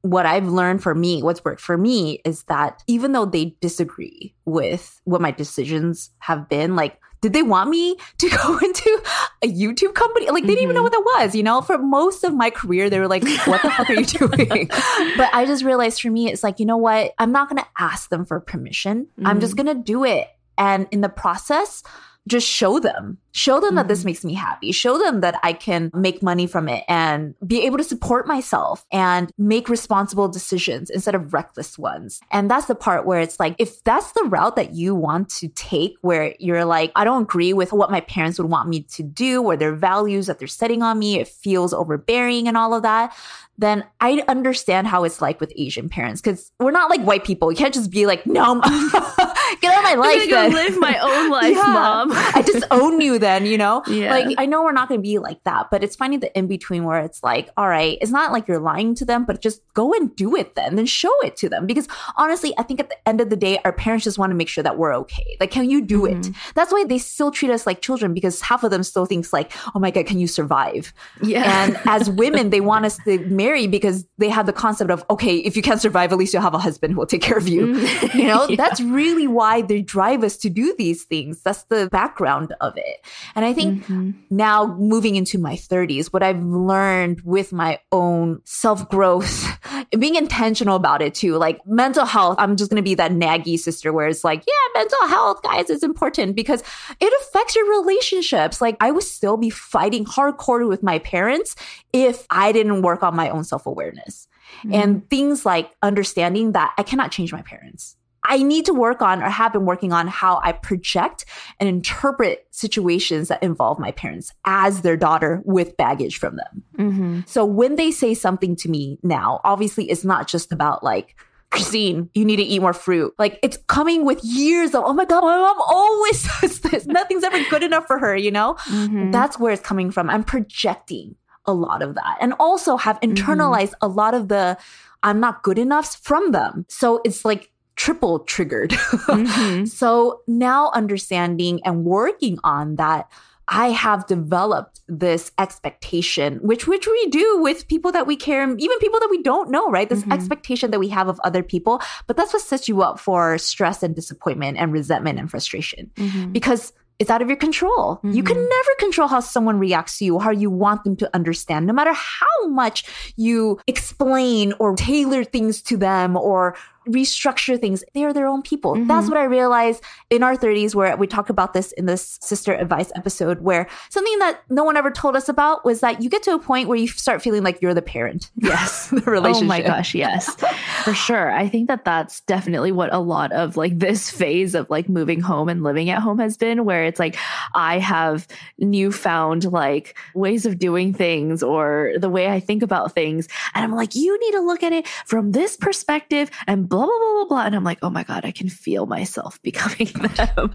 what I've learned for me, what's worked for me is that even though they disagree with what my decisions have been, like, did they want me to go into a YouTube company? Like, they didn't mm-hmm. even know mm-hmm. what that was, you know? For most of my career, they were like, what the fuck are you doing? but I just realized for me, it's like, you know what? I'm not going to ask them for permission. Mm-hmm. I'm just mm-hmm. going to do it. And in the process, just show them show them mm-hmm. that this mm-hmm. makes me happy show them that i can make money from it and be able to support myself and make responsible decisions instead of reckless ones and that's the part where it's like if that's the route that you want to take where you're like i don't agree with what my parents would want me to do or their values that they're setting on me it feels overbearing and all of that then I understand how it's like with Asian parents because we're not like white people. You can't just be like, no, get out of my life. I'm gonna go live my own life, yeah. mom. I just own you then, you know? Yeah. Like, I know we're not going to be like that, but it's finding the in between where it's like, all right, it's not like you're lying to them, but just go and do it then, then show it to them. Because honestly, I think at the end of the day, our parents just want to make sure that we're okay. Like, can you do mm-hmm. it? That's why they still treat us like children because half of them still thinks like, oh my God, can you survive? Yeah. And as women, they want us to marry because they have the concept of, okay, if you can't survive, at least you'll have a husband who will take care of you. Mm-hmm. You know, yeah. that's really why they drive us to do these things. That's the background of it. And I think mm-hmm. now moving into my 30s, what I've learned with my own self growth, being intentional about it too, like mental health, I'm just going to be that naggy sister where it's like, yeah, mental health, guys, is important because it affects your relationships. Like I would still be fighting hardcore with my parents if I didn't work on my own self awareness. Mm-hmm. And things like understanding that I cannot change my parents. I need to work on or have been working on how I project and interpret situations that involve my parents as their daughter with baggage from them. Mm-hmm. So when they say something to me now, obviously it's not just about like, Christine, you need to eat more fruit. Like it's coming with years of, oh my God, my mom always says this. Nothing's ever good enough for her, you know? Mm-hmm. That's where it's coming from. I'm projecting a lot of that and also have mm-hmm. internalized mm-hmm. a lot of the I'm not good enough from them. So it's like triple triggered. Mm-hmm. so now understanding and working on that, I have developed this expectation, which which we do with people that we care, even people that we don't know, right? This mm-hmm. expectation that we have of other people, but that's what sets you up for stress and disappointment and resentment and frustration, mm-hmm. because it's out of your control. Mm-hmm. You can mm-hmm. never control how someone reacts to you, how you want them to understand, no matter how much you explain or tailor things to them or restructure things. They are their own people. Mhm. That's what I realized in our 30s, where we talk about this in this sister advice episode, where something that no one ever told us about was that you get to a point where you start feeling like you're the parent. Yes. the relationship. Oh my gosh, yes. For sure. I think that that's definitely what a lot of like this phase of like moving home and living at home has been where it's like I have newfound like ways of doing things or the way I think about things and I'm like you need to look at it from this perspective and blah blah blah blah blah and I'm like oh my god I can feel myself becoming them.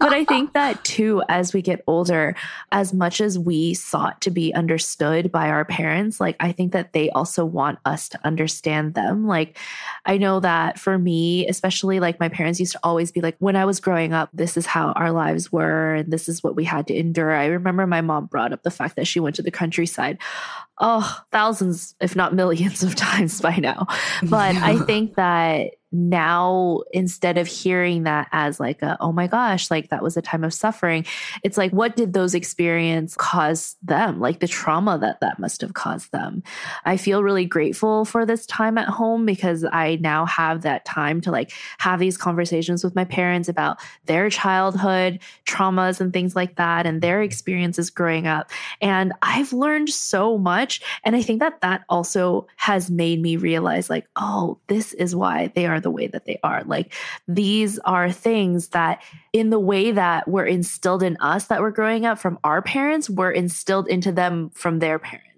but I think that too as we get older as much as we sought to be understood by our parents, like I think that they also want us to understand them. Like I know that for me, especially like my parents used to always be like, when I was growing up, this is how our lives were and this is what we had to endure. I remember my mom brought up the fact that she went to the countryside. Oh, thousands, if not millions of times by now. But I think that now instead of hearing that as like a oh my gosh like that was a time of suffering it's like what did those experience cause them? Like the trauma that that must have caused them. I feel really grateful for this time at home because i now have that time to like have these conversations with my parents about their childhood traumas and things like that and their experiences growing up. And i've learned so much and i think that that also has made me realize like oh this is why they are the way that they are. Like these are things that, in the way that were instilled in us that were growing up from our parents, were instilled into them from their parents.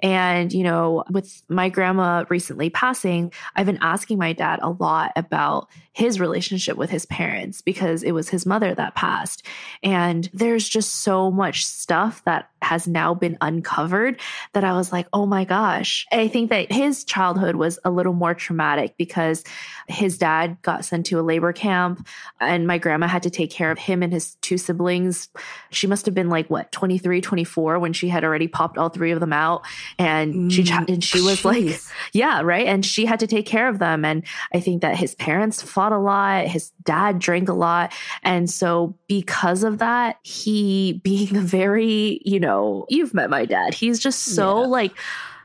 And, you know, with my grandma recently passing, I've been asking my dad a lot about his relationship with his parents because it was his mother that passed. And there's just so much stuff that has now been uncovered that I was like, oh my gosh. I think that his childhood was a little more traumatic because his dad got sent to a labor camp and my grandma had to take care of him and his two siblings. She must have been like, what, 23, 24 when she had already popped all three of them out. And she, Mm, and she was like, yeah, right. And she had to take care of them. And I think that his parents fought a lot. His dad drank a lot. And so because of that, he being the very, you know, you've met my dad. He's just so Yeah. like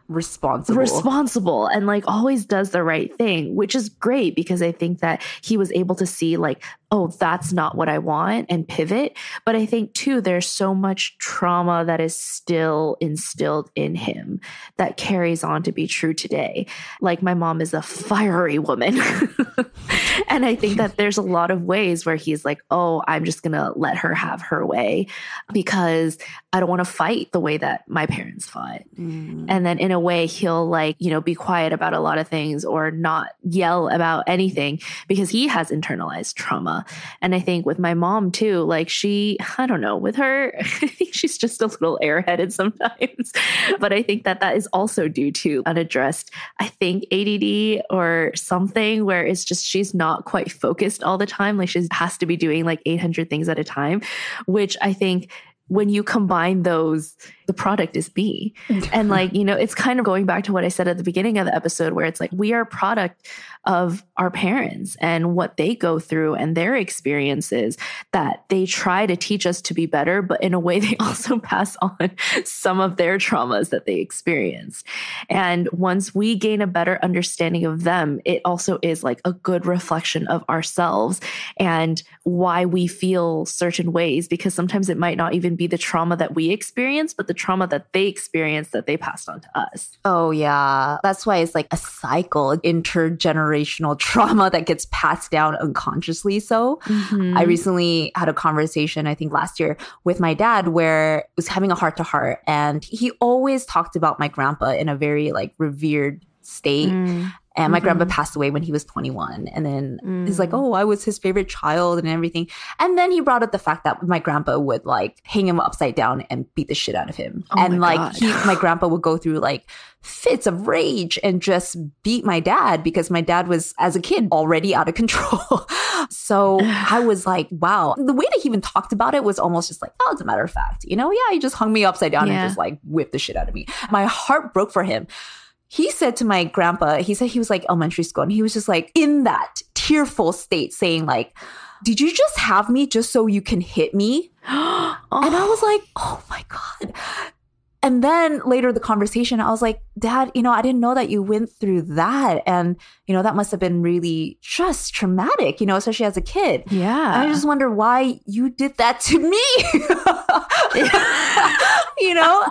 responsible. responsible and like always does the right thing, which is great because I think that he was able to see like, oh, that's not what I want and pivot. But I think too, there's so much trauma that is still instilled in him that carries on to be true today. Like my mom is a fiery woman. and I think that there's a lot of ways where he's like, oh, I'm just going to let her have her way because I don't want to fight the way that my parents fought. Mm. And then in a way, he'll like, you know, be quiet about a lot of things or not yell about anything because he has internalized trauma. And I think with my mom too, like she, I don't know, with her, I think she's just a little airheaded sometimes. but I think that that is also due to unaddressed, I think ADD or something where it's just she's not quite focused all the time. Like she has to be doing like 800 things at a time, which I think when you combine those, the product is B. And like, you know, it's kind of going back to what I said at the beginning of the episode, where it's like we are a product of our parents and what they go through and their experiences that they try to teach us to be better, but in a way, they also pass on some of their traumas that they experienced. And once we gain a better understanding of them, it also is like a good reflection of ourselves and why we feel certain ways, because sometimes it might not even be the trauma that we experience, but the trauma that they experience that they passed on to us. Oh, yeah. That's why it's like a cycle, intergenerational trauma that gets passed down unconsciously. So, Mm-hmm. I recently had a conversation, I think last year, with my dad where I was having a heart to heart. And he always talked about my grandpa in a very like revered state. Mm. And my grandpa Mhm. passed away when he was 21. And then he's Mm. like, oh, I was his favorite child and everything. And then he brought up the fact that my grandpa would like hang him upside down and beat the shit out of him. Oh and like God. he, my grandpa would go through like fits of rage and just beat my dad because my dad was as a kid already out of control. so I was like, wow. The way that he even talked about it was almost just like, oh, it's a matter of fact. You know, yeah, he just hung me upside down Yeah. and just like whipped the shit out of me. My heart broke for him he said to my grandpa, he said he was like elementary school and he was just like in that tearful state saying like, did you just have me just so you can hit me? And I was like, oh my God. And then later the conversation, I was like, Dad, you know, I didn't know that you went through that. And, you know, that must have been really just traumatic, you know, especially as a kid. Yeah. I just wonder why you did that to me. you know?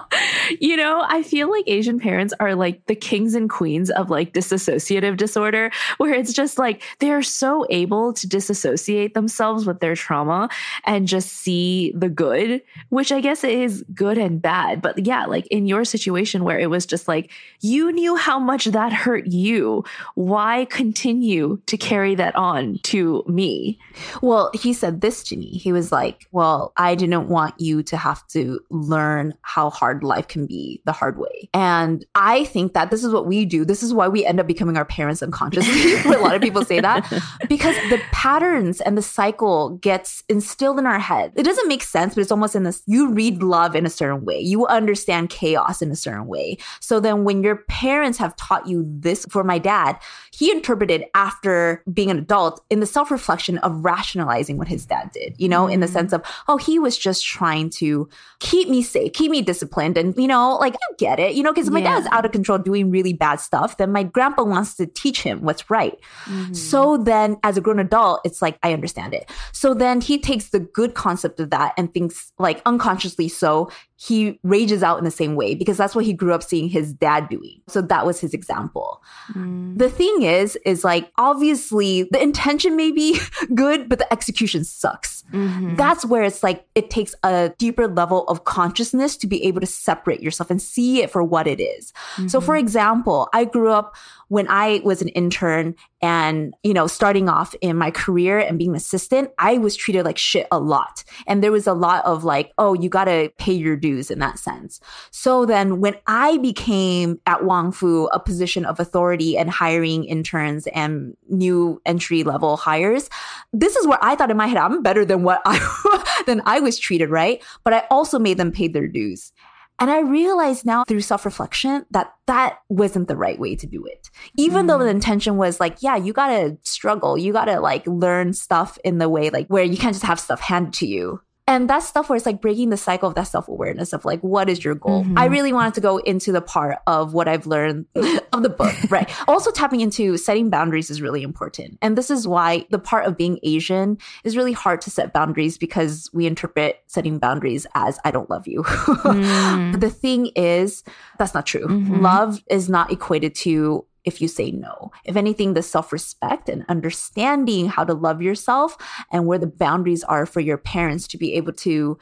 you know, I feel like Asian parents are like the kings and queens of like dissociative disorder, where it's just like they're so able to disassociate themselves with their trauma and just see the good, which I guess is good and bad. But yeah, like in your situation where it was just like you knew how much that hurt you, why continue to carry that on to me? Well, he said this to me. He was like, Well, I didn't want you to have to learn how hard life can be the hard way. And I think that this is what we do. This is why we end up becoming our parents unconsciously. a lot of people say that because the patterns and the cycle gets instilled in our head. It doesn't make sense, but it's almost in this you read love in a certain way, you understand chaos in a certain way. So then when your parents have taught you this, for my dad, he interpreted after being an adult in the self reflection of rationalizing what his dad did, you know, mm. in the sense of, oh, he was just trying to keep me safe, keep me disciplined. And, you know, like, you get it, you know, because my yeah. dad's out of control doing really bad stuff. Then my grandpa wants to teach him what's right. Mm-hmm. So then as a grown adult, it's like, I understand it. So then he takes the good concept of that and thinks, like, unconsciously so, he rages out in the same way because that's what he grew up seeing his dad doing. So that was his example. Mm. The thing is, is like obviously the intention may be good, but the execution sucks. Mm-hmm. That's where it's like it takes a deeper level of consciousness to be able to separate yourself and see it for what it is. Mm-hmm. So for example, I grew up when I was an intern and, you know, starting off in my career and being an assistant, I was treated like shit a lot. And there was a lot of like, oh, you got to pay your dues in that sense. So then when I became at Wang Fu a position of authority and hiring interns and new entry level hires, this is where I thought in my head, I'm better than what I, than I was treated, right? But I also made them pay their dues. And I realized now through self reflection that that wasn't the right way to do it. Even mm. though the intention was like, yeah, you gotta struggle. You gotta like learn stuff in the way like where you can't just have stuff handed to you and that stuff where it's like breaking the cycle of that self-awareness of like what is your goal mm-hmm. i really wanted to go into the part of what i've learned of the book right also tapping into setting boundaries is really important and this is why the part of being asian is really hard to set boundaries because we interpret setting boundaries as i don't love you mm. but the thing is that's not true mm-hmm. love is not equated to if you say no. If anything, the self respect and understanding how to love yourself and where the boundaries are for your parents to be able to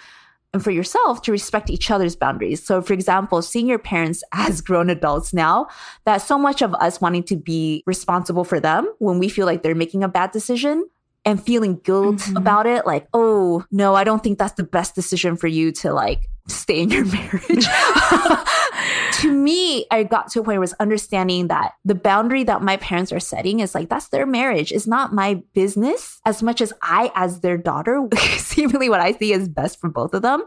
and for yourself to respect each other's boundaries. So, for example, seeing your parents as grown adults now, that so much of us wanting to be responsible for them when we feel like they're making a bad decision and feeling guilt mm-hmm. about it, like, oh, no, I don't think that's the best decision for you to like stay in your marriage. to me, I got to a point where I was understanding that the boundary that my parents are setting is like, that's their marriage. It's not my business as much as I, as their daughter, seemingly what I see is best for both of them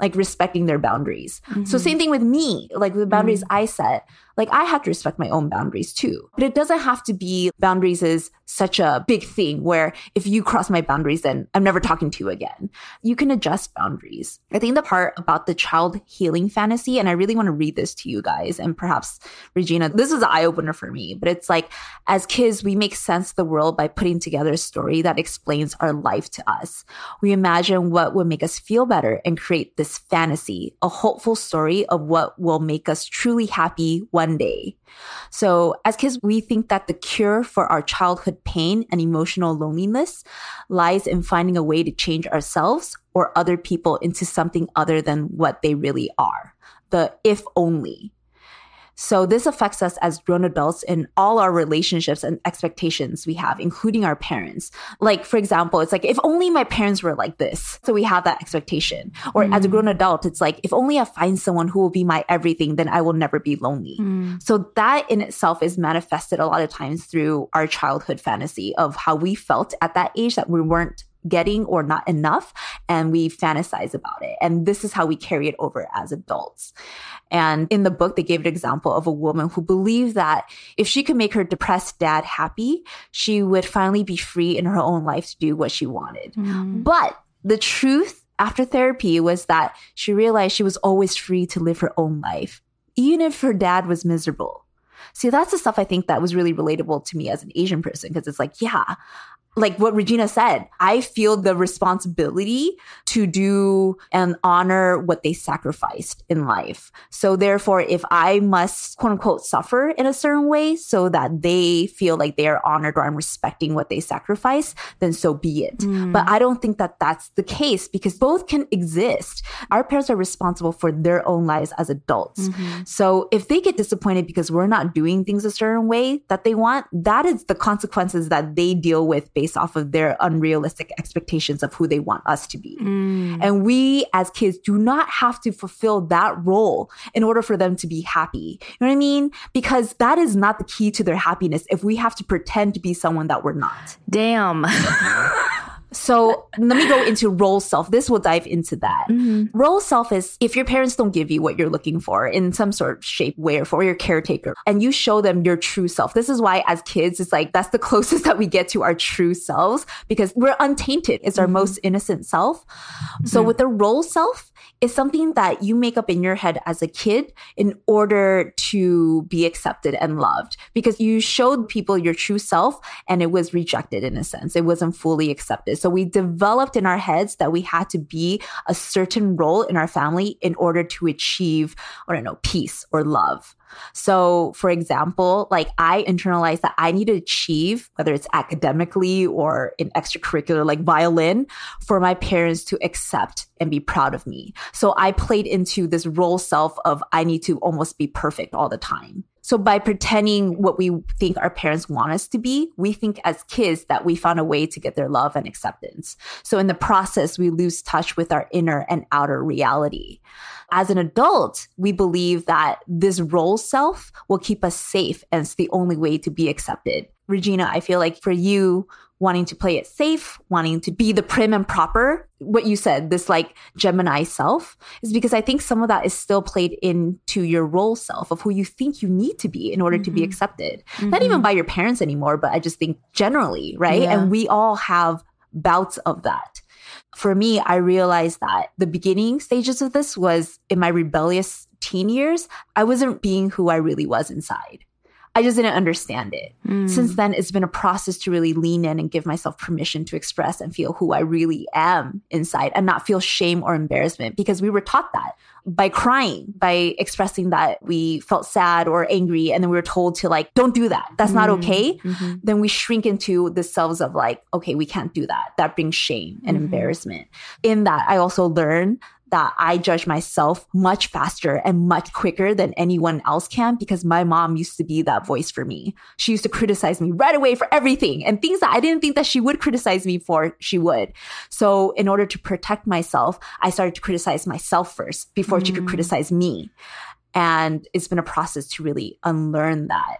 like respecting their boundaries. Mm-hmm. So same thing with me, like the boundaries mm-hmm. I set like I have to respect my own boundaries too. But it doesn't have to be boundaries is such a big thing where if you cross my boundaries, then I'm never talking to you again. You can adjust boundaries. I think the part about the child healing fantasy, and I really want to read this to you guys, and perhaps Regina, this is an eye opener for me, but it's like as kids, we make sense of the world by putting together a story that explains our life to us. We imagine what would make us feel better and create this fantasy, a hopeful story of what will make us truly happy one one day. So as kids, we think that the cure for our childhood pain and emotional loneliness lies in finding a way to change ourselves or other people into something other than what they really are. The if only. So this affects us as grown adults in all our relationships and expectations we have, including our parents. Like, for example, it's like, if only my parents were like this. So we have that expectation. Or mm. as a mm. grown adult, it's like, if only I find someone who will be my everything, then I will never be lonely. Mm. So that in itself is manifested a lot of times through our childhood fantasy of how we felt at that age that we weren't getting or not enough and we fantasize about it and this is how we carry it over as adults and in the book, they gave an example of a woman who believed that if she could make her depressed dad happy, she would finally be free in her own life to do what she wanted. Mm. But the truth after therapy was that she realized she was always free to live her own life, even if her dad was miserable. See, that's the stuff I think that was really relatable to me as an Asian person because it's like, yeah, like what Regina said, I feel the responsibility to do and honor what they sacrificed in life. So therefore, if I must quote unquote suffer in a certain way so that they feel like they are honored or I'm respecting what they sacrifice, then so be it. Mm. But I don't think that that's the case because both can exist. Our parents are responsible for their own lives as adults. Mm-hmm. So if they get disappointed because we're not doing things a certain way that they want, that is the consequences that they deal with based based off of their unrealistic expectations of who they want us to be. Mm. And we as kids do not have to fulfill that role in order for them to be happy. You know what I mean? Because that is not the key to their happiness if we have to pretend to be someone that we're not. Damn. So let me go into role self. This will dive into that. Mm-hmm. Role self is if your parents don't give you what you're looking for in some sort of shape, way, or for your caretaker, and you show them your true self. This is why, as kids, it's like that's the closest that we get to our true selves because we're untainted. It's our mm-hmm. most innocent self. Mm-hmm. So with the role self, is something that you make up in your head as a kid in order to be accepted and loved because you showed people your true self and it was rejected in a sense. It wasn't fully accepted. So we developed in our heads that we had to be a certain role in our family in order to achieve, I don't know, peace or love. So, for example, like I internalized that I need to achieve, whether it's academically or in extracurricular, like violin, for my parents to accept and be proud of me. So I played into this role self of I need to almost be perfect all the time. So by pretending what we think our parents want us to be, we think as kids that we found a way to get their love and acceptance. So in the process, we lose touch with our inner and outer reality. As an adult, we believe that this role self will keep us safe and it's the only way to be accepted. Regina, I feel like for you, wanting to play it safe, wanting to be the prim and proper, what you said, this like Gemini self, is because I think some of that is still played into your role self of who you think you need to be in order mm-hmm. to be mm-hmm. accepted. Mm-hmm. Not even by your parents anymore, but I just think generally, right? Yeah. And we all have bouts of that for me, I realized that the beginning stages of this was in my rebellious teen years, I wasn't being who I really was inside. I just didn't understand it. Mm. Since then, it's been a process to really lean in and give myself permission to express and feel who I really am inside and not feel shame or embarrassment because we were taught that by crying, by expressing that we felt sad or angry. And then we were told to like, don't do that. That's mm. not okay. Mm-hmm. Then we shrink into the selves of like, okay, we can't do that. That brings shame and mm-hmm. embarrassment. In that, I also learned that I judge myself much faster and much quicker than anyone else can because my mom used to be that voice for me. She used to criticize me right away for everything and things that I didn't think that she would criticize me for, she would. So in order to protect myself, I started to criticize myself first before mm. she could mm. criticize me. And it's been a process to really unlearn that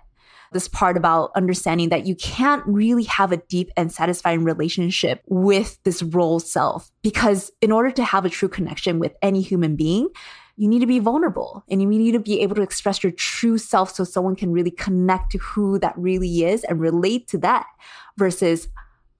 this part about understanding that you can't really have a deep and satisfying relationship with this role self. Because in order to have a true connection with any human being, you need to be vulnerable and you need to be able to express your true self so someone can really connect to who that really is and relate to that versus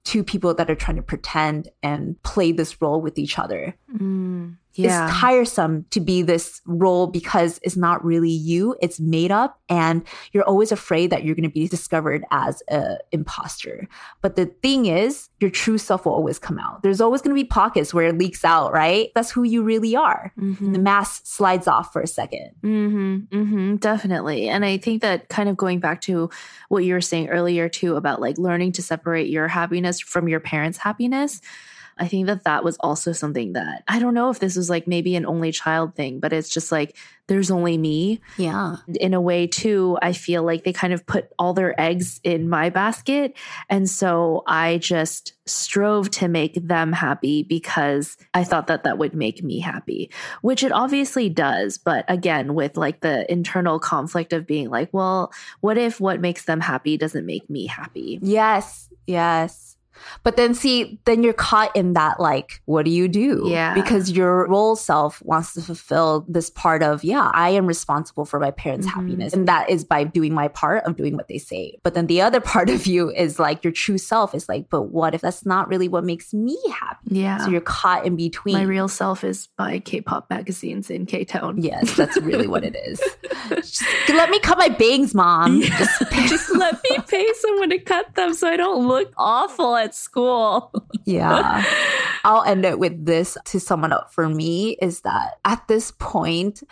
two people that are trying to pretend and play this role with each other. Mm yeah. it's tiresome to be this role because it's not really you. It's made up and you're always afraid that you're going to be discovered as an imposter. But the thing is, your true self will always come out. There's always going to be pockets where it leaks out, right? That's who you really are. Mm-hmm. the mask slides off for a 2nd mm-hmm, mm-hmm, definitely. And I think that kind of going back to what you were saying earlier too about like learning to separate your happiness from your parents' happiness I think that that was also something that I don't know if this was like maybe an only child thing, but it's just like there's only me. Yeah. In a way, too, I feel like they kind of put all their eggs in my basket. And so I just strove to make them happy because I thought that that would make me happy, which it obviously does. But again, with like the internal conflict of being like, well, what if what makes them happy doesn't make me happy? Yes. Yes. But then see, then you're caught in that like, what do you do? Yeah. Because your role self wants to fulfill this part of, yeah, I am responsible for my parents' Mhm. happiness. And that is buy doing my part of doing what they say. But then the other part of you is like your true self is like, but what if that's not really what makes me happy? Yeah. So you're caught in between. My real self is by K-pop magazines in K-Town. Yes, that's really what it is. Just let me cut my bangs, mom. Just Just let me pay someone to cut them so I don't look awful at school. Yeah. I'll end it with this to sum it up for me is that at this point,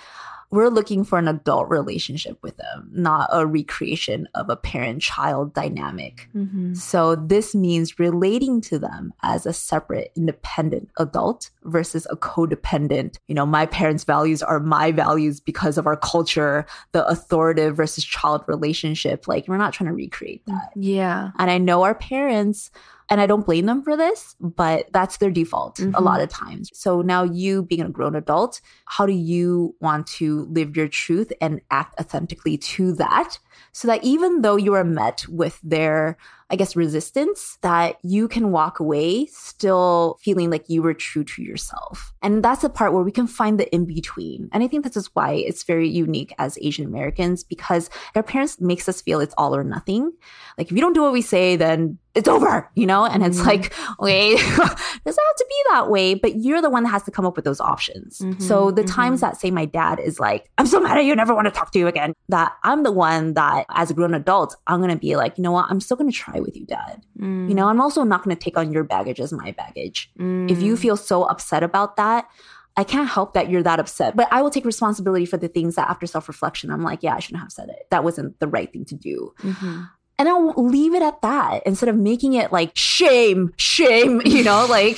we're looking for an adult relationship with them, not a recreation of a parent child dynamic. Mm-hmm. So, this means relating to them as a separate, independent adult versus a codependent. You know, my parents' values are my values because of our culture, the authoritative versus child relationship. Like, we're not trying to recreate that. Yeah. And I know our parents, and I don't blame them for this, but that's their default a Mhm. lot of times. So now you being a grown adult, how do you want to live your truth and act authentically to that? So that even though you are met with their, I guess, resistance, that you can walk away still feeling like you were true to yourself. And that's the part where we can find the in between. And I think this is why it's very unique as Asian Americans because our parents makes us feel it's all or nothing. Like if you don't do what we say, then it's over, you know? And it's Mhm. like, okay, doesn't have to be that way, but you're the one that has to come up with those options. Mhm, So the mhm. times that say my dad is like, I'm so mad at you, I never want to talk to you again, that I'm the one that as a grown adult, I'm going to be like, you know what? I'm still going to try with you, dad. Mm. You know, I'm also not going to take on your baggage as my baggage. If Mm. you feel so upset about that, I can't help that you're that upset, but I will take responsibility for the things that after self reflection, I'm like, yeah, I shouldn't have said it. That wasn't the right thing to do. Mhm. And I'll leave it at that instead of making it like shame, shame, you know, like,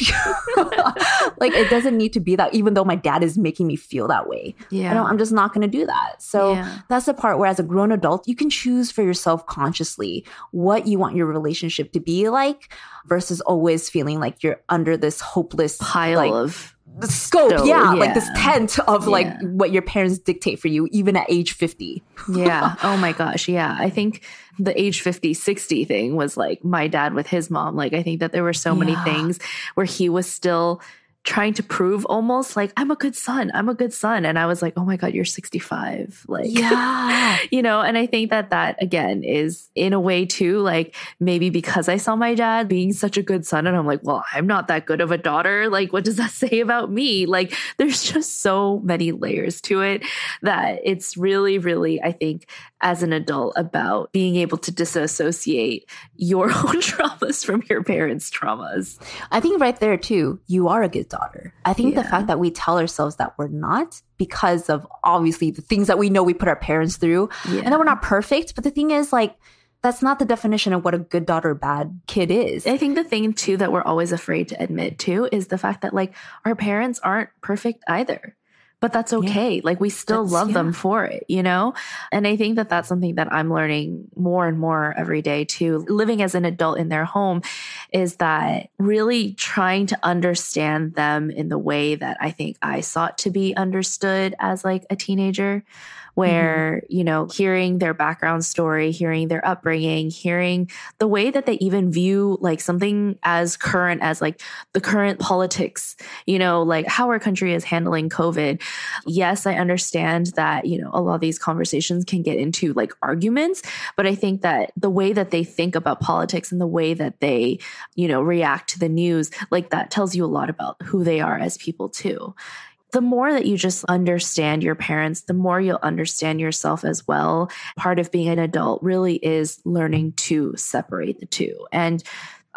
like it doesn't need to be that, even though my dad is making me feel that way. Yeah. I don't, I'm just not going to do that. So Yeah. that's the part where as a grown adult, you can choose for yourself consciously what you want your relationship to be like versus always feeling like you're under this hopeless pile like, of the scope. So, yeah, Like this tent of like what your parents dictate for you, even at age 50. yeah. Oh my gosh. Yeah. I think the age 50, 60 thing was like my dad with his mom. Like, I think that there were so many things where he was still trying to prove almost like, I'm a good son. I'm a good son. And I was like, oh my God, you're 65. Like, Yeah. you know, and I think that that again is in a way too, like maybe because I saw my dad being such a good son and I'm like, well, I'm not that good of a daughter. Like, what does that say about me? Like, there's just so many layers to it that it's really, really, I think, as an adult about being able to disassociate your own traumas from your parents' traumas. I think right there too, you are a good daughter. I think the fact that we tell ourselves that we're not because of obviously the things that we know we put our parents through Yeah. and that we're not perfect. But the thing is, like, that's not the definition of what a good daughter bad kid is. I think the thing too that we're always afraid to admit too is the fact that like our parents aren't perfect either. But that's okay. Like we still That's- love them for it, you know? And I think that that's something that I'm learning more and more every day too. Living as an adult in their home is that really trying to understand them in the way that I think I sought to be understood as like a teenager Mm-hmm. where, you know, hearing their background story, hearing their upbringing, hearing the way that they even view like something as current as like the current politics, you know, like how our country is handling COVID. Yes, I understand that, you know, a lot of these conversations can get into like arguments, but I think that the way that they think about politics and the way that they, you know, react to the news, like that tells you a lot about who they are as people too the more that you just understand your parents, the more you'll understand yourself as well. Part of being an adult really is learning to separate the two. And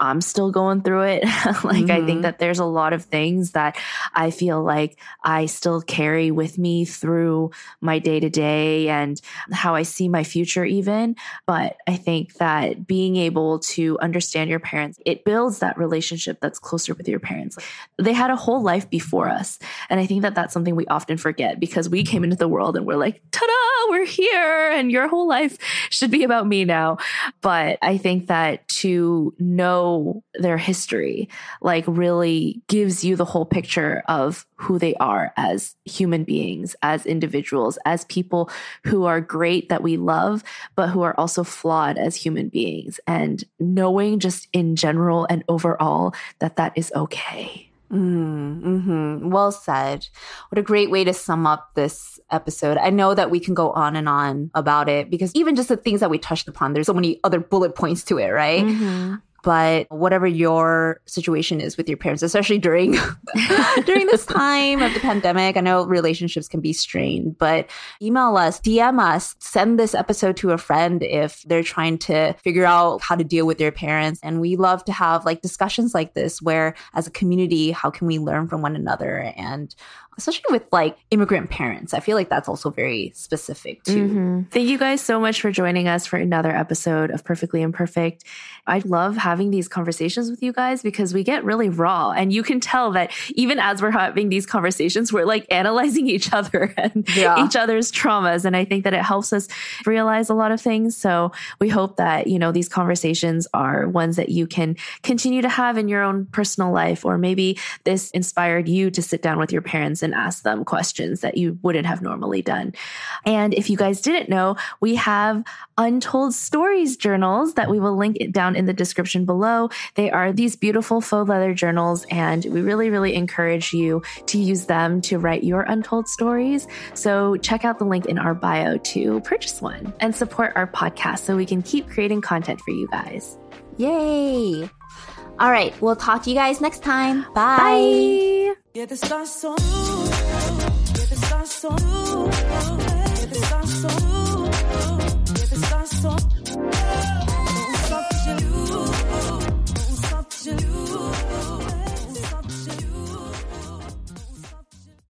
I'm still going through it. like, I think Mhm. that there's a lot of things that I feel like I still carry with me through my day to day and how I see my future, even. But I think that being able to understand your parents, it builds that relationship that's closer with your parents. They had a whole life before us. And I think that that's something we often forget because we came into the world and we're like, ta da, we're here. And your whole life should be about me now. But I think that to know know their history, like really gives you the whole picture of who they are as human beings, as individuals, as people who are great that we love, but who are also flawed as human beings. And knowing just in general and overall that that is okay. Mm, mm-hmm. Well said. What a great way to sum up this episode. I know that we can go on and on about it because even just the things that we touched upon, there's so many other bullet points to it, right? Mm-hmm but whatever your situation is with your parents especially during during this time of the pandemic i know relationships can be strained but email us dm us send this episode to a friend if they're trying to figure out how to deal with their parents. And we love to have like discussions like this where as a community how can we learn from one another? And especially with like immigrant parents. I feel like that's also very specific too. Mm-hmm. Thank you guys so much for joining us for another episode of Perfectly Imperfect. I love having these conversations with you guys because we get really raw and you can tell that even as we're having these conversations, we're like analyzing each other and yeah. each other's traumas. And I think that it helps us realize a lot of things. So we hope that, you know, these conversations are ones that you can continue to have in your own personal life, or maybe this inspired you to sit down with your parents and and ask them questions that you wouldn't have normally done. And if you guys didn't know, we have untold stories journals that we will link it down in the description below. They are these beautiful faux leather journals, and we really, really encourage you to use them to write your untold stories. So check out the link in our bio to purchase one and support our podcast so we can keep creating content for you guys. Yay! All right, we'll talk to you guys next time. Bye. Bye.